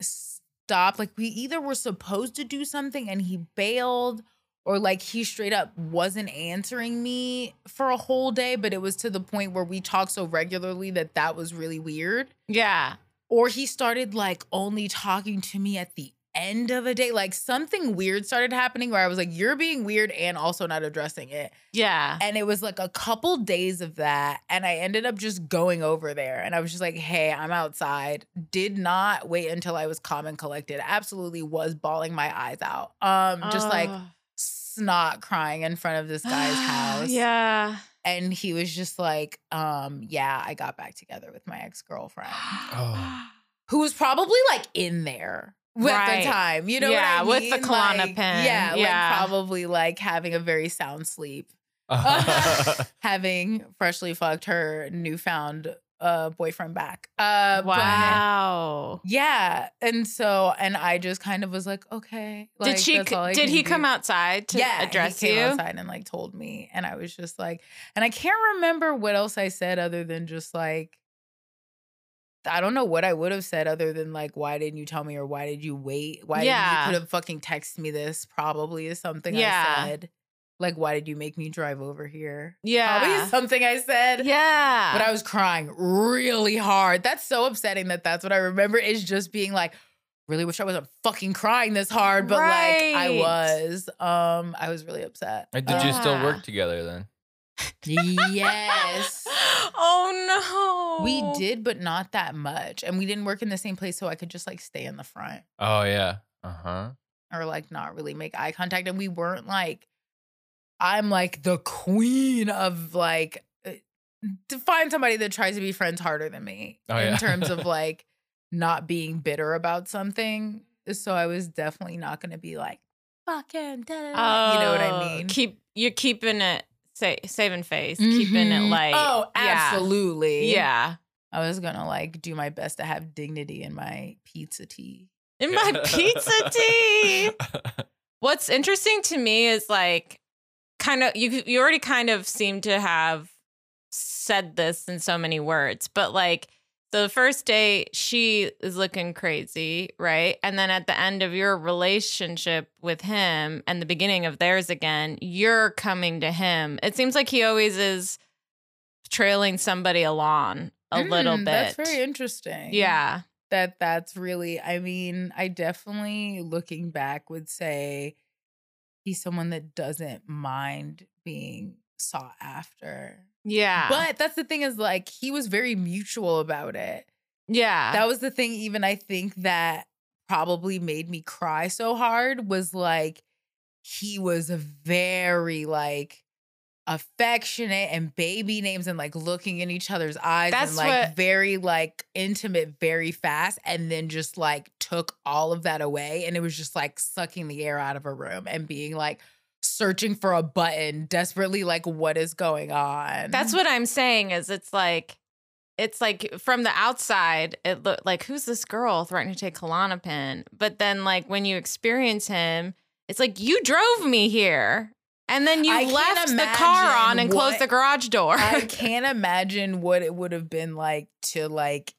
stopped. Like we either were supposed to do something and he bailed, or like he straight up wasn't answering me for a whole day. But it was to the point where we talked so regularly that that was really weird. Yeah. Or he started like only talking to me at the end of a day. Like something weird started happening where I was like, "You're being weird," and also not addressing it. Yeah. And it was like a couple days of that. And I ended up just going over there. And I was just like, hey, I'm outside. Did not wait until I was calm and collected. Absolutely was bawling my eyes out. Um, just like snot crying in front of this guy's house. Yeah. And he was just like, um, yeah, I got back together with my ex-girlfriend. Oh. Who was probably like in there with Right. the time. You know Yeah, what I mean, with the mean? Klonopin. Like, yeah, Yeah. like probably like having a very sound sleep. having freshly fucked her newfound uh boyfriend back. Uh but- wow. yeah. And so and I just kind of was like, okay. Like, did she? Did he do. come outside to yeah, address he came you? outside and like told me. And I was just like, and I can't remember what else I said other than just like I don't know what I would have said other than like, why didn't you tell me or why did you wait? Why Yeah. didn't you could have fucking texted me this? Probably is something Yeah. I said. Like, why did you make me drive over here? Yeah. Probably something I said. Yeah. But I was crying really hard. That's so upsetting that that's what I remember is just being like, really wish I wasn't fucking crying this hard, but like I was. Um, I was really upset. Did you still work together then? yes. oh no. We did, but not that much. And we didn't work in the same place, so I could just like stay in the front Oh yeah. Uh huh. or like not really make eye contact. And we weren't like, I'm like the queen of like, uh, to find somebody that tries to be friends harder than me Oh, in yeah. terms of like not being bitter about something. So I was definitely not going to be like, fuck him. da, da, da," you know what I Oh, mean? Keep you're keeping it sa- saving face, keeping it Mhm. like oh, yeah. absolutely. Yeah. I was gonna like do my best to have dignity in my pizza tee. In my pizza tee. What's interesting to me is like kind of you you already kind of seem to have said this in so many words, but like so the first day she is looking crazy, right? And then at the end of your relationship with him and the beginning of theirs again, you're coming to him. It seems like he always is trailing somebody along a little Mm, bit. That's very interesting. Yeah. That that's really I mean, I definitely looking back would say he's someone that doesn't mind being sought after. Yeah. But that's the thing is like he was very mutual about it. yeah. That was the thing even I think that probably made me cry so hard was like he was very like affectionate and baby names and like looking in each other's eyes That's and like what- very like intimate very fast and then just like took all of that away and it was just like sucking the air out of a room and being like searching for a button desperately like what is going on That's what I'm saying is it's like it's like from the outside it looked like who's this girl threatening to take Klonopin? But then like when you experience him, it's like you drove me here. And then you I left the car on and closed the garage door. I can't imagine what it would have been like to like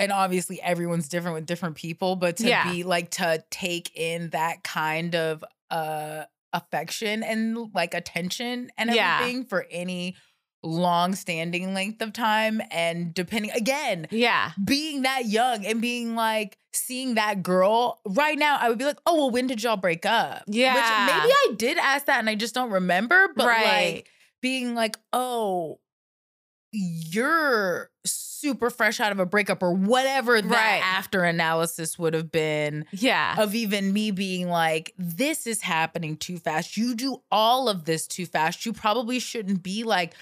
and obviously everyone's different with different people, but to Yeah. be like to take in that kind of uh affection and like attention and Yeah. everything for any long standing length of time and depending again yeah. being that young and being like seeing that girl right now i would be like oh well when did y'all break up Yeah. Which maybe i did ask that and i just don't remember but right. like being like, oh, you're super fresh out of a breakup or whatever that Right. after analysis would have been yeah. of even me being like, this is happening too fast. You do all of this too fast. You probably shouldn't be like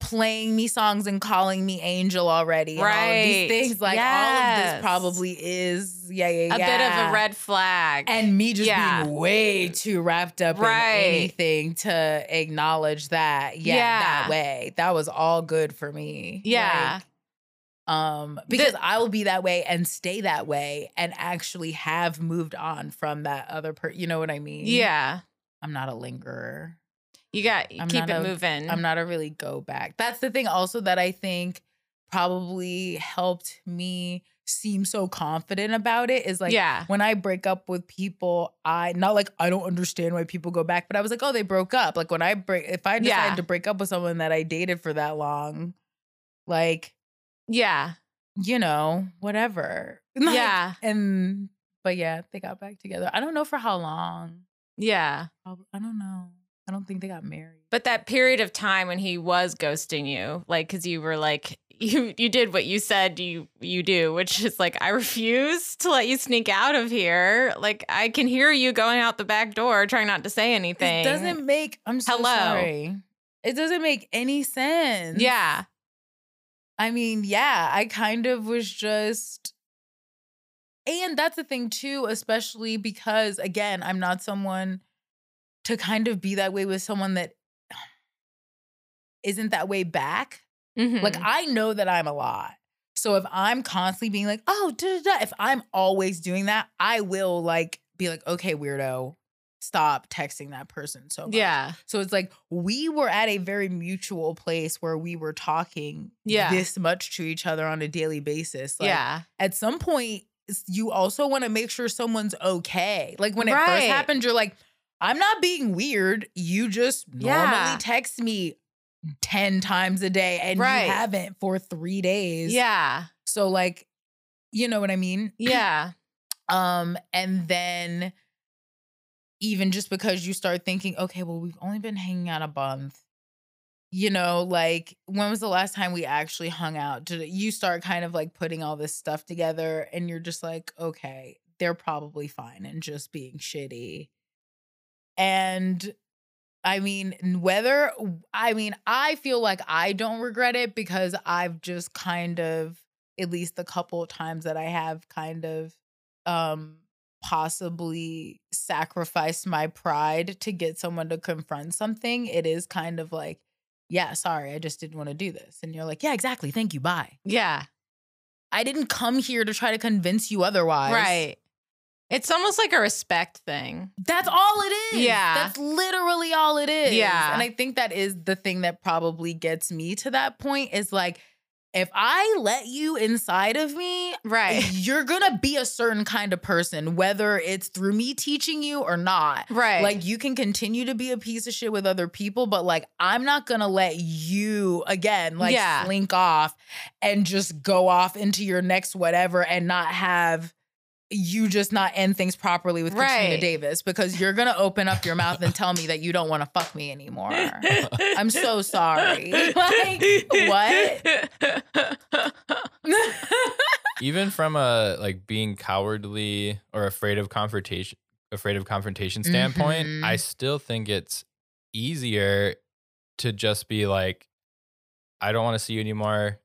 playing me songs and calling me angel already. and all of Right. these things. Like all of this probably is, yeah, yeah, a yeah. bit of a red flag. And me just Yeah. being way too wrapped up Right. in anything to acknowledge that. Yeah, Yeah. that way. That was all good for me. yeah. Like, um, because I will be that way and stay that way and actually have moved on from that other person. You know what I mean? yeah. I'm not a lingerer. You got I'm keep it a- moving. I'm not a really go back. That's the thing also that I think probably helped me seem so confident about it is like yeah. when I break up with people, I not like I don't understand why people go back, but I was like, oh, they broke up. Like when I break, if I decided Yeah. to break up with someone that I dated for that long, like Yeah. you know, whatever. Like, Yeah. and but yeah, they got back together. I don't know for how long. Yeah. I don't know. I don't think they got married. But that period of time when he was ghosting you, like, because you were like, you you did what you said you you do, which is like, I refuse to let you sneak out of here. Like, I can hear you going out the back door, trying not to say anything. It doesn't make. I'm so Hello. sorry. It doesn't make any sense. Yeah. I mean, yeah, I kind of was just. And that's the thing, too, especially because, again, I'm not someone to kind of be that way with someone that isn't that way back. Mhm. Like, I know that I'm a lot. So if I'm constantly being like, oh, da, da, da, if I'm always doing that, I will like be like, okay, weirdo, stop texting that person so much. yeah. So it's like we were at a very mutual place where we were talking Yeah. this much to each other on a daily basis. Like, yeah. At some point, you also want to make sure someone's okay. Like when it first Right. happened, you're like, I'm not being weird. You just Yeah. normally text me 10 times a day and Right. you haven't for three days. Yeah. So like, you know what I mean? Yeah. Um, and then even just because you start thinking, okay, well, we've only been hanging out a month. You know, like when was the last time we actually hung out? Did you start kind of like putting all this stuff together and you're just like, okay, they're probably fine and just being shitty. And I mean, whether I mean, I feel like I don't regret it because I've just kind of, at least the couple of times that I have kind of um possibly sacrifice my pride to get someone to confront something, it is kind of like, yeah, sorry, I just didn't want to do this. And you're like, yeah, exactly. Thank you. Bye. Yeah. I didn't come here to try to convince you otherwise. Right. It's almost like a respect thing. That's all it is. Yeah. That's literally all it is. Yeah. And I think that is the thing that probably gets me to that point is like, if I let you inside of me, Right. you're gonna be a certain kind of person, whether it's through me teaching you or not. Right. Like you can continue to be a piece of shit with other people, but like I'm not gonna let you again like Yeah. slink off and just go off into your next whatever and not have you just not end things properly with Katrina Davis because you're gonna open up your mouth and tell me that you don't want to fuck me anymore. I'm so sorry. Like what? Even from a like being cowardly or afraid of confrontation, afraid of confrontation standpoint, Mhm. I still think it's easier to just be like, I don't want to see you anymore.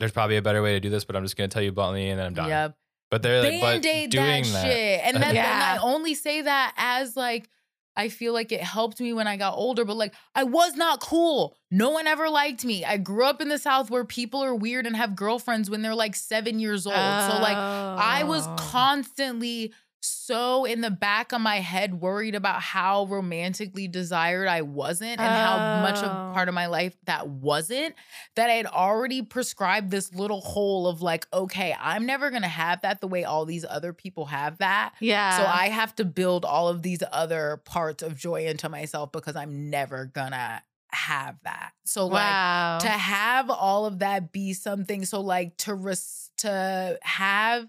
There's probably a better way to do this, but I'm just gonna tell you bluntly, and then I'm done. Yep. But they're like, but Band-aid doing that, that, shit. And then Yeah. and I only say that as like I feel like it helped me when I got older, but like I was not cool. No one ever liked me. I grew up in the South where people are weird and have girlfriends when they're like seven years old. So like I was Oh. constantly so in the back of my head worried about how romantically desired I wasn't and how much Oh. of part of my life that wasn't that I had already prescribed this little hole of like okay I'm never going to have that the way all these other people have that Yeah. so I have to build all of these other parts of joy into myself because I'm never going to have that so like wow. to have all of that be something so like to res- to have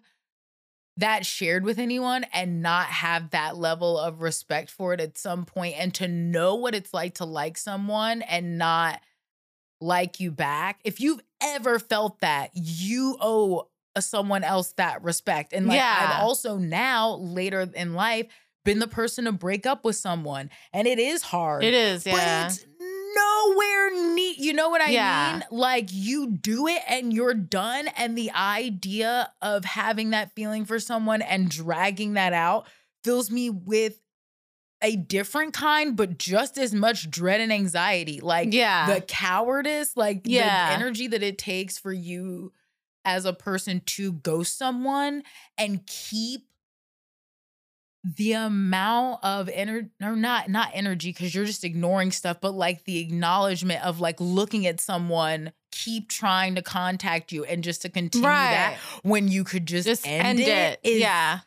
that shared with anyone and not have that level of respect for it at some point and to know what it's like to like someone and not like you back if you've ever felt that you owe uh, someone else that respect and like Yeah. i've also now later in life been the person to break up with someone and it is hard it is. Yeah. but it's nowhere neat. You know what I Yeah. mean? Like you do it and you're done. And the idea of having that feeling for someone and dragging that out fills me with a different kind, but just as much dread and anxiety. Like yeah. the cowardice, like Yeah. the energy that it takes for you as a person to ghost someone and keep the amount of energy or not not energy because you're just ignoring stuff but like the acknowledgement of like looking at someone keep trying to contact you and just to continue that when you could just, Just end, it is yeah.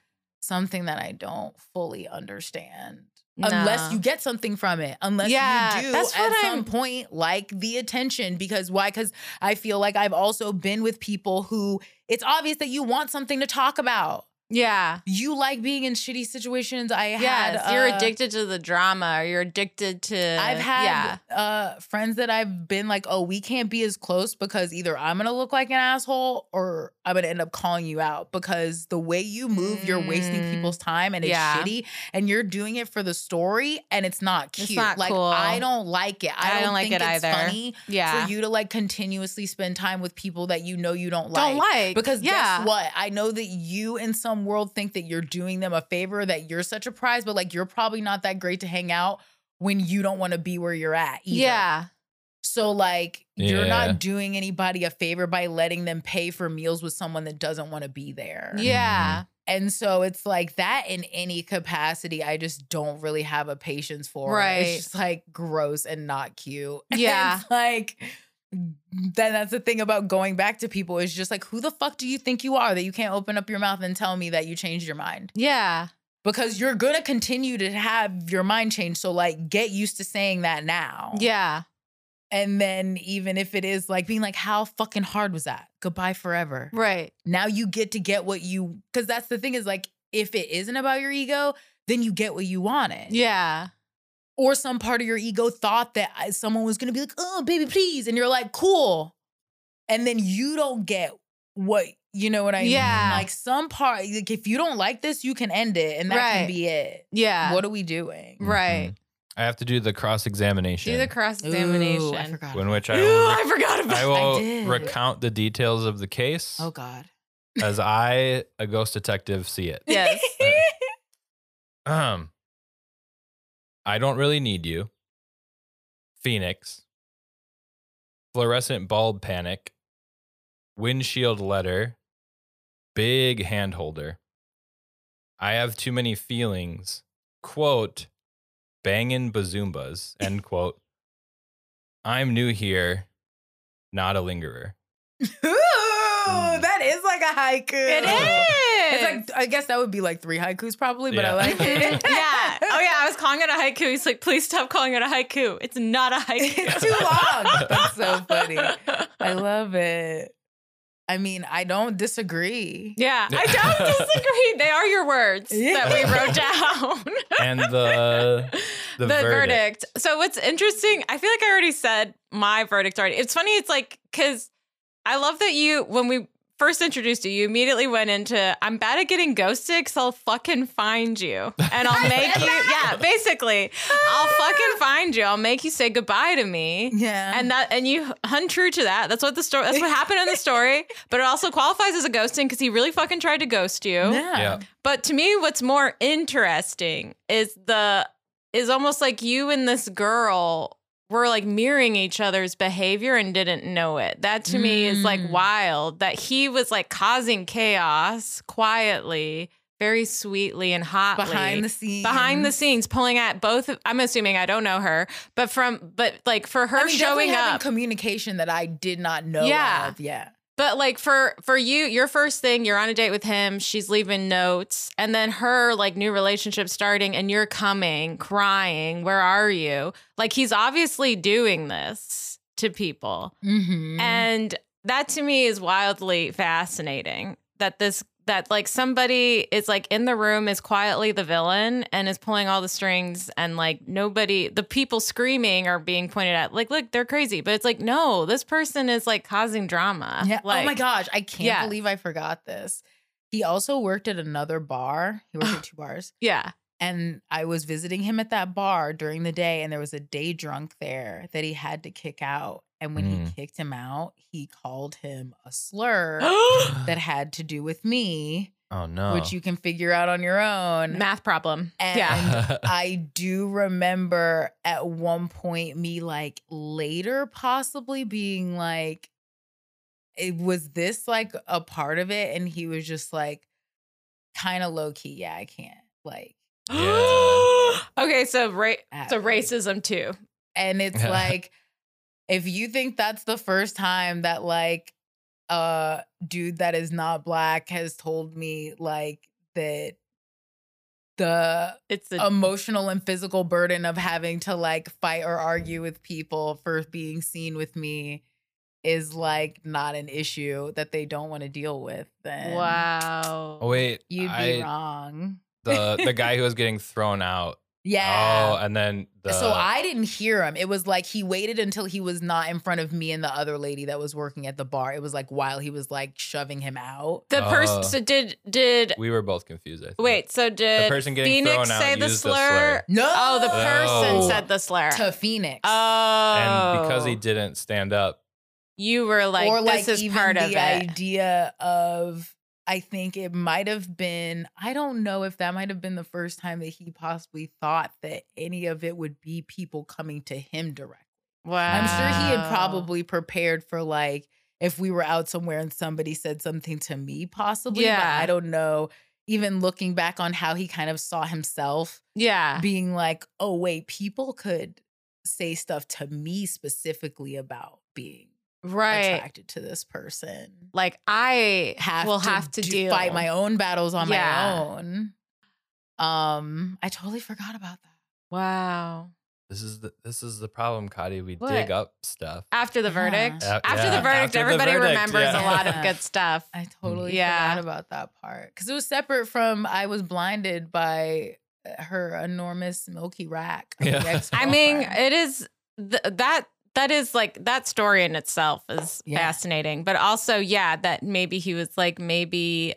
something that i don't fully understand. Unless you get something from it. Unless Yeah, you do that's what some I'm- point like the attention because why? Because i feel like i've also been with people who it's obvious that you want something to talk about Yeah. You like being in shitty situations. I Yes. had you're uh, addicted to the drama or you're addicted to I've had yeah. uh friends that I've been like, oh, we can't be as close because either I'm gonna look like an asshole or I'm gonna end up calling you out because the way you move, you're wasting Mm. people's time and it's Yeah. shitty, and you're doing it for the story, and it's not It's cute. not like cool. I don't like it. I, I don't, don't like think it it's either. funny Yeah. for you to like continuously spend time with people that you know you don't like. Don't like. Because yeah. guess what? I know that you in some world think that you're doing them a favor, that you're such a prize, but like you're probably not that great to hang out when you don't want to be where you're at. Either. Yeah. So like you're Yeah. not doing anybody a favor by letting them pay for meals with someone that doesn't want to be there. Yeah. Mm-hmm. And so it's like that in any capacity, I just don't really have a patience for. Right. It's just like gross and not cute. And Yeah. it's like then that's the thing about going back to people is just like who the fuck do you think you are that you can't open up your mouth and tell me that you changed your mind? Yeah. Because you're gonna continue to have your mind change. So like get used to saying that now. Yeah. And then even if it is like being like, how fucking hard was that? Goodbye forever. Right. Now you get to get what you because that's the thing is like if it isn't about your ego, then you get what you wanted. Yeah. Or some part of your ego thought that someone was gonna be like, oh baby, please. And you're like, cool. And then you don't get what you know what I Yeah. mean? Like some part, like if you don't like this, you can end it and that Right. can be it. Yeah. What are we doing? right. Mhm. I have to do the cross examination. Do the cross Ooh, I examination. forgot. in which I Ooh, will, I forgot about I will did. recount the details of the case Oh God. as I, a ghost detective, see it. Yes. Um, I don't really need you. Phoenix. Fluorescent bulb panic. Windshield letter. Big hand holder. I have too many feelings. Quote, bangin' bazoombas. End quote. I'm new here, not a lingerer. Ooh, that is like a haiku. It is. It's like I guess that would be like three haikus probably, but I like it. yeah. Yeah. I was calling it a haiku. He's like, please stop calling it a haiku. It's not a haiku. it's too long. That's so funny. I love it. I mean, I don't disagree. Yeah, I don't disagree. They are your words that we wrote down. And the the, the, verdict. verdict. So what's interesting, I feel like I already said my verdict already. It's funny, it's like because I love that you when we first introduced you, you immediately went into I'm bad at getting ghosted because I'll fucking find you. And I'll make you yeah, basically. I'll fucking find you. I'll make you say goodbye to me. Yeah. And that and you hunt true to that. That's what the story that's what happened in the story. But it also qualifies as a ghosting because he really fucking tried to ghost you. yeah. Yeah. But to me, what's more interesting is the is almost like you and this girl were like mirroring each other's behavior and didn't know it. That to me is like Mm. wild. That he was like causing chaos quietly, very sweetly and hotly Behind the scenes. behind the scenes, pulling at both. of- I'm assuming I don't know her, but from but like for her I mean, showing up. communication that I did not know Yeah. of. Yeah. But like for for you, your first thing, you're on a date with him, she's leaving notes, and then her like new relationship starting and you're coming, crying, where are you? Like he's obviously doing this to people. Mm-hmm. And that to me is wildly fascinating that this that like somebody is like in the room is quietly the villain and is pulling all the strings and like nobody the people screaming are being pointed at like look they're crazy but it's like no this person is like causing drama yeah. like, oh my gosh. I can't Yeah. believe I forgot this. He also worked at another bar. He worked at two bars. yeah And I was visiting him at that bar during the day, and there was a day drunk there that he had to kick out. And when he Mm. kicked him out, he called him a slur that had to do with me, Oh no. which you can figure out on your own. math problem And yeah I do remember at one point me like later possibly being like, it was this like a part of it? And he was just like, kind of low key. Yeah, I can't. Like, Yeah. okay so ra- so racism too and it's like, if you think that's the first time that like a dude that is not black has told me like that the it's a emotional and physical burden of having to like fight or argue with people for being seen with me is like not an issue that they don't want to deal with, then Wow. Oh wait, you'd be I, wrong. the the guy who was getting thrown out. Yeah. Oh, and then the so I didn't hear him. It was like he waited until he was not in front of me and the other lady that was working at the bar. It was like while he was like shoving him out. The person. Oh. Uh. So did did we were both confused. I think. wait? So did person getting Phoenix thrown out say the used the slur? slur. No. Oh, the person Oh. said the slur. to Phoenix. Oh, and because he oh. didn't stand up, you were like, or like this is even part the of it. idea of I think it might have been I don't know if that might have been the first time that he possibly thought that any of it would be people coming to him directly. Wow. I'm sure he had probably prepared for like if we were out somewhere and somebody said something to me possibly but Yeah. I don't know even looking back on how he kind of saw himself Yeah. being like oh wait people could say stuff to me specifically about being Right. attracted to this person Like I have will to have to do- deal fight my own battles on Yeah. my own um i totally forgot about that Wow. this is the this is the problem, Kari. We What? dig up stuff. After the Yeah. verdict. A- After yeah. the verdict, After the everybody verdict, remembers yeah. a lot of good stuff. I totally Yeah. forgot about that part because it was separate from I was blinded by uh, her enormous milky rack. Yeah. I mean, it is th- that that is like that story in itself is Yeah. fascinating, but also yeah, that maybe he was like maybe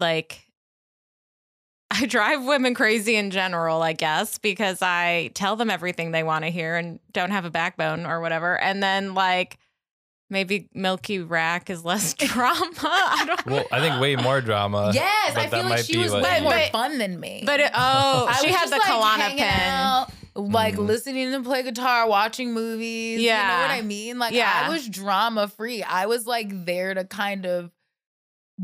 like I drive women crazy in general, I guess, because I tell them everything they want to hear and don't have a backbone or whatever. And then like maybe Milky Rack is less drama. I don't know. Well, I think way more drama. yes, I feel like she was way you- more fun than me. But it, oh, I she had the like, Kalana hanging pin. out, like Mhm. listening to play guitar, watching movies. Yeah. You know what I mean. Like Yeah. I was drama free. I was like there to kind of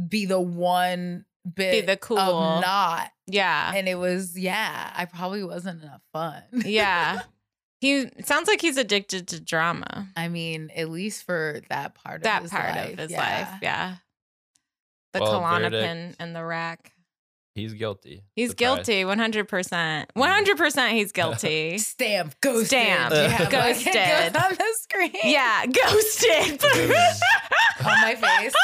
be the one bit the cool. of not, Yeah. and it was yeah. I probably wasn't enough fun. yeah. He sounds like he's addicted to drama. I mean, at least for that part That of his part life. of his yeah. life. Yeah. The Well, Kalana verdict. pin and the rack. He's guilty. He's Surprise. guilty, 100%. 100% he's guilty. Stamp ghosted. Stamp. You have, like, Ghosted. on the screen. yeah, ghosted. on my face.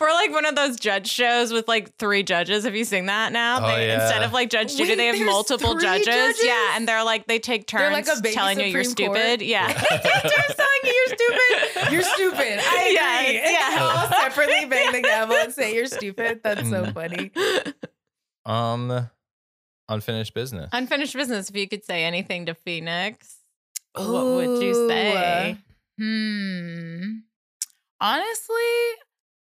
We're like one of those judge shows with like three judges. Have you seen that now? Oh, They, yeah. Instead of like Judge Judy, Wait, they have multiple judges. judges? Yeah, and they're like they take turns like a baby telling you you're Supreme Court. stupid. Yeah. They take turns telling you you're stupid. You're stupid. I Yeah, agree. yeah. All separately bang the gavel and say you're stupid. That's so Mm. funny. Um, unfinished business. Unfinished business. If you could say anything to Phoenix, what would you say? Hmm. Honestly,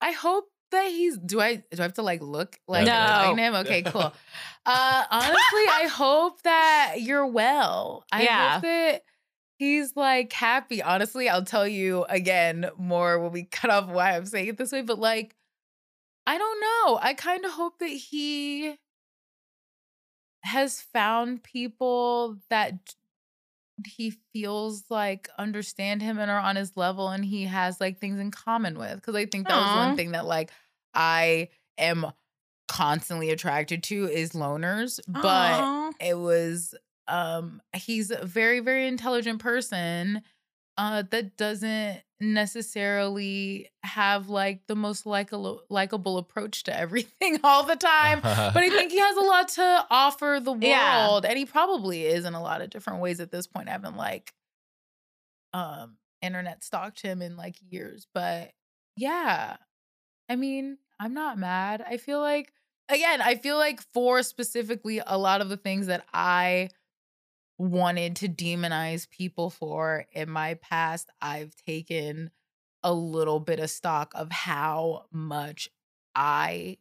I hope that he's. Do I? Do I have to like look like No. talking him? Okay, cool. Uh, honestly, I hope that you're well. I Yeah. hope that he's like happy. Honestly, I'll tell you again more when we cut off why I'm saying it this way. But like, I don't know. I kind of hope that he has found people that he feels like understand him and are on his level and he has like things in common with because i think that was one thing that like i am constantly attracted to is loners but it was um he's a very very intelligent person uh that doesn't necessarily have like the most likable likable approach to everything all the time but I think he has a lot to offer the world, Yeah. and he probably is in a lot of different ways at this point. I haven't like um internet stalked him in like years, but yeah, I mean, I'm not mad. I feel like again, I feel like for specifically a lot of the things that I wanted to demonize people for in my past, I've taken a little bit of stock of how much I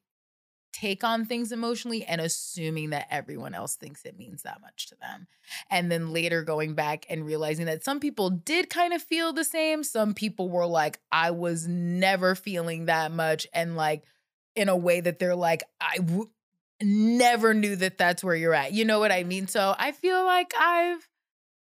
take on things emotionally and assuming that everyone else thinks it means that much to them. And then later going back and realizing that some people did kind of feel the same. Some people were like, I was never feeling that much. And like, in a way that they're like, I w- never knew that that's where you're at. You know what I mean? So I feel like I've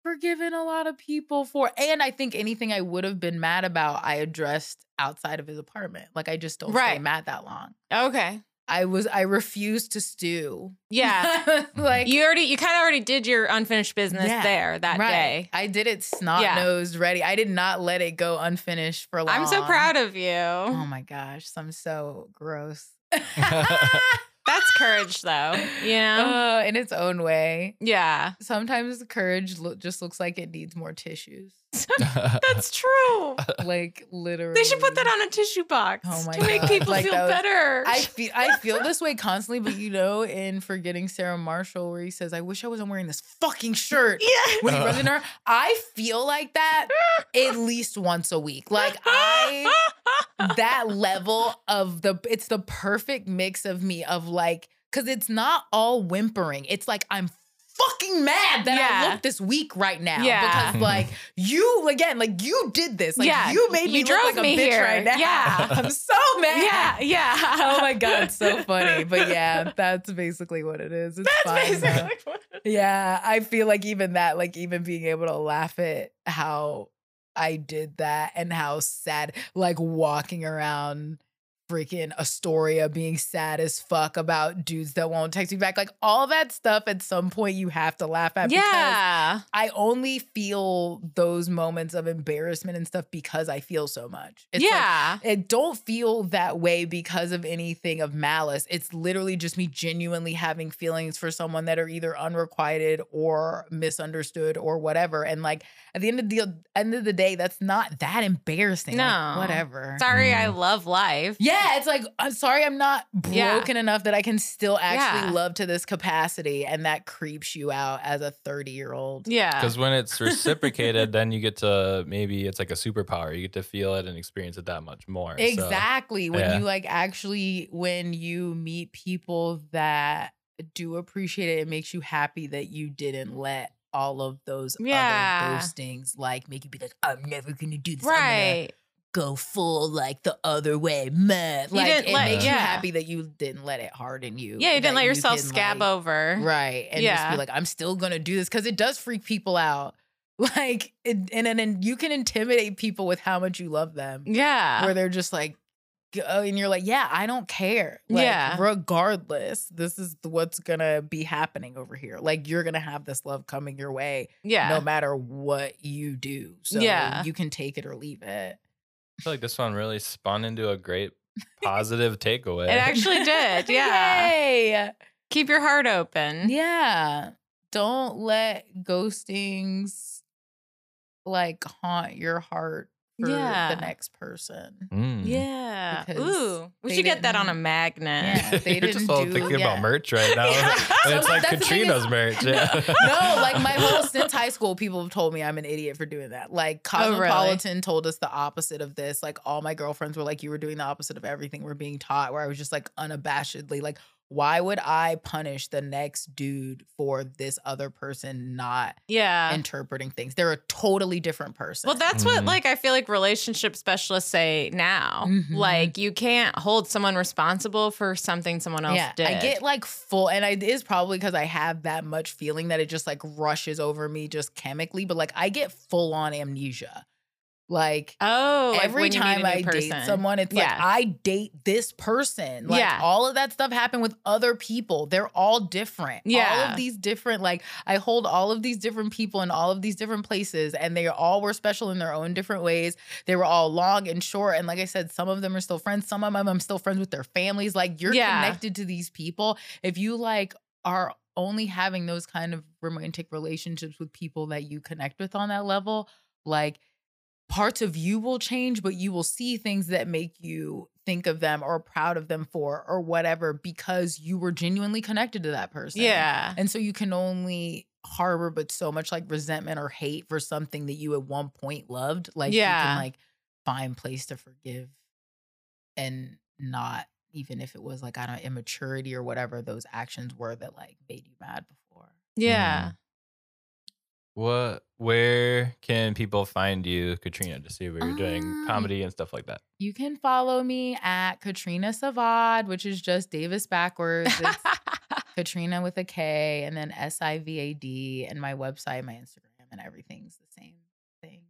forgiven a lot of people for, and I think anything I would have been mad about, I addressed outside of his apartment. Like I just don't stay Right. mad that long. Okay. I was I refused to stew. Yeah. like You already, you kind of already did your unfinished business Yeah, there that right. day. I did it snot Yeah. nosed ready. I did not let it go unfinished for long. I'm so proud of you. Oh my gosh, I'm so gross. That's courage, though. You know? Uh, in its own way. yeah. Sometimes courage lo- just looks like it needs more tissues. That's true. Like literally. They should put that on a tissue box Oh my to make people Like feel was- better. I feel I feel this way constantly, but you know, in forgetting Sarah Marshall, where he says, "I wish I wasn't wearing this fucking shirt." yeah. When he runs into her, I feel like that at least once a week. Like I that level of the it's the perfect mix of me of like because it's not all whimpering. It's like I'm fucking mad that I look this weak right now. Yeah. Because like you again, like you did this. Like Yeah, you made me you look drove like a me bitch here. right now. Yeah. I'm so mad. yeah. Yeah. Oh my god, so funny. But yeah, that's basically what it is. It's That's fine. though. basically what it is. Yeah, I feel like even that, like even being able to laugh at how I did that and how sad, like walking around freaking Astoria being sad as fuck about dudes that won't text me back. Like all that stuff at some point you have to laugh at because Yeah. I only feel those moments of embarrassment and stuff because I feel so much. It's like, yeah. it don't feel that way because of anything of malice. It's literally just me genuinely having feelings for someone that are either unrequited or misunderstood or whatever. And like at the end of the end of the day, that's not that embarrassing. Like, No. whatever. Sorry, Mm. I love life. Yeah, it's like I'm sorry I'm not Yeah. broken enough that I can still actually Yeah. love to this capacity, and that creeps you out as a 30 year old. Yeah. Because when it's reciprocated, then you get to maybe it's like a superpower. You get to feel it and experience it that much more. So, Exactly. when yeah. you like actually when you meet people that do appreciate it, it makes you happy that you didn't let all of those Yeah. other ghostings like make you be like, I'm never gonna do this. I'm gonna right. Go full like the other way. Man. Like didn't it let- makes you yeah. happy that you didn't let it harden you. Yeah, you didn't let yourself scab like- over. Right. And just Yeah. be like, I'm still gonna do this because it does freak people out. Like and then and you can intimidate people with how much you love them Yeah. where they're just like uh, and you're like yeah i don't care like, Yeah. regardless this is what's gonna be happening over here like you're gonna have this love coming your way yeah. no matter what you do so Yeah. you can take it or leave it I feel like this one really spun into a great positive takeaway. it actually did. Yeah. Yay! Keep your heart open. yeah don't let ghostings like haunt your heart for Yeah. the next person Mm. Yeah. Because Ooh. We should get that on a magnet. Yeah, they You're just didn't all do- thinking yeah. about merch right now. Yeah. It's like that's Katrina's is- merch. Yeah. no, like my whole since high school, people have told me I'm an idiot for doing that. Like Oh, really? Cosmopolitan told us the opposite of this. Like all my girlfriends were like, you were doing the opposite of everything we're being taught. Where I was just like unabashedly like, why would I punish the next dude for this other person not Yeah. interpreting things? They're a totally different person. Well, that's what Mhm. like I feel like relationship specialists say now. Mhm. Like you can't hold someone responsible for something someone else yeah, did. I get like full, and it is probably because I have that much feeling that it just like rushes over me just chemically. But like I get full on amnesia. Like oh, every meet time I person. date someone, it's like I date this person. Like Yeah. all of that stuff happened with other people. They're all different. Yeah. All of these different, like I hold all of these different people in all of these different places, and they all were special in their own different ways. They were all long and short. And like I said, some of them are still friends. Some of them I'm still friends with their families. Like you're Yeah. connected to these people. If you like are only having those kind of romantic relationships with people that you connect with on that level, like parts of you will change, but you will see things that make you think of them or proud of them for or whatever because you were genuinely connected to that person. Yeah. And so you can only harbor but so much like resentment or hate for something that you at one point loved. Like you Yeah. can like find place to forgive and not even if it was like I don't know, immaturity or whatever those actions were that like made you mad before. Yeah. Mm-hmm. What? Where can people find you, Katrina, to see what you're doing, Um, comedy and stuff like that? You can follow me at Katrina Sivad, which is just Davis backwards. It's Katrina with a K and then S I V A D and my website, my Instagram, and everything's the same thing.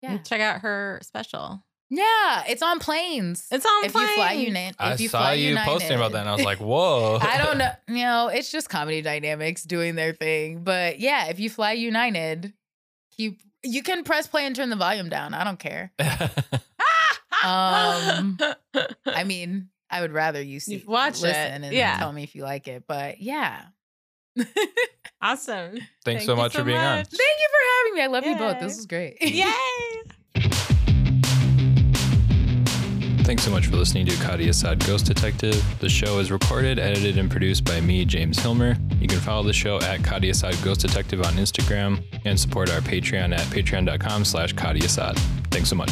Yeah. And Check out her special. Yeah, it's on planes. It's on if you fly planes. United. I you saw fly you United, posting about that, and I was like, "Whoa!" I don't know. You know, it's just comedy dynamics doing their thing. But yeah, if you fly United, keep you can press play and turn the volume down. I don't care. Um, I mean, I would rather you see watch it. listen and Yeah. tell me if you like it. But yeah. awesome. Thanks Thank so much so for being on. Thank you for having me. I love you both. This was great. Yay. Thanks so much for listening to Kari Assad Ghost Detective. The show is recorded, edited, and produced by me, James Hillmer. You can follow the show at Kari Assad Ghost Detective on Instagram and support our Patreon at patreon.com slash Kari Assad. Thanks so much.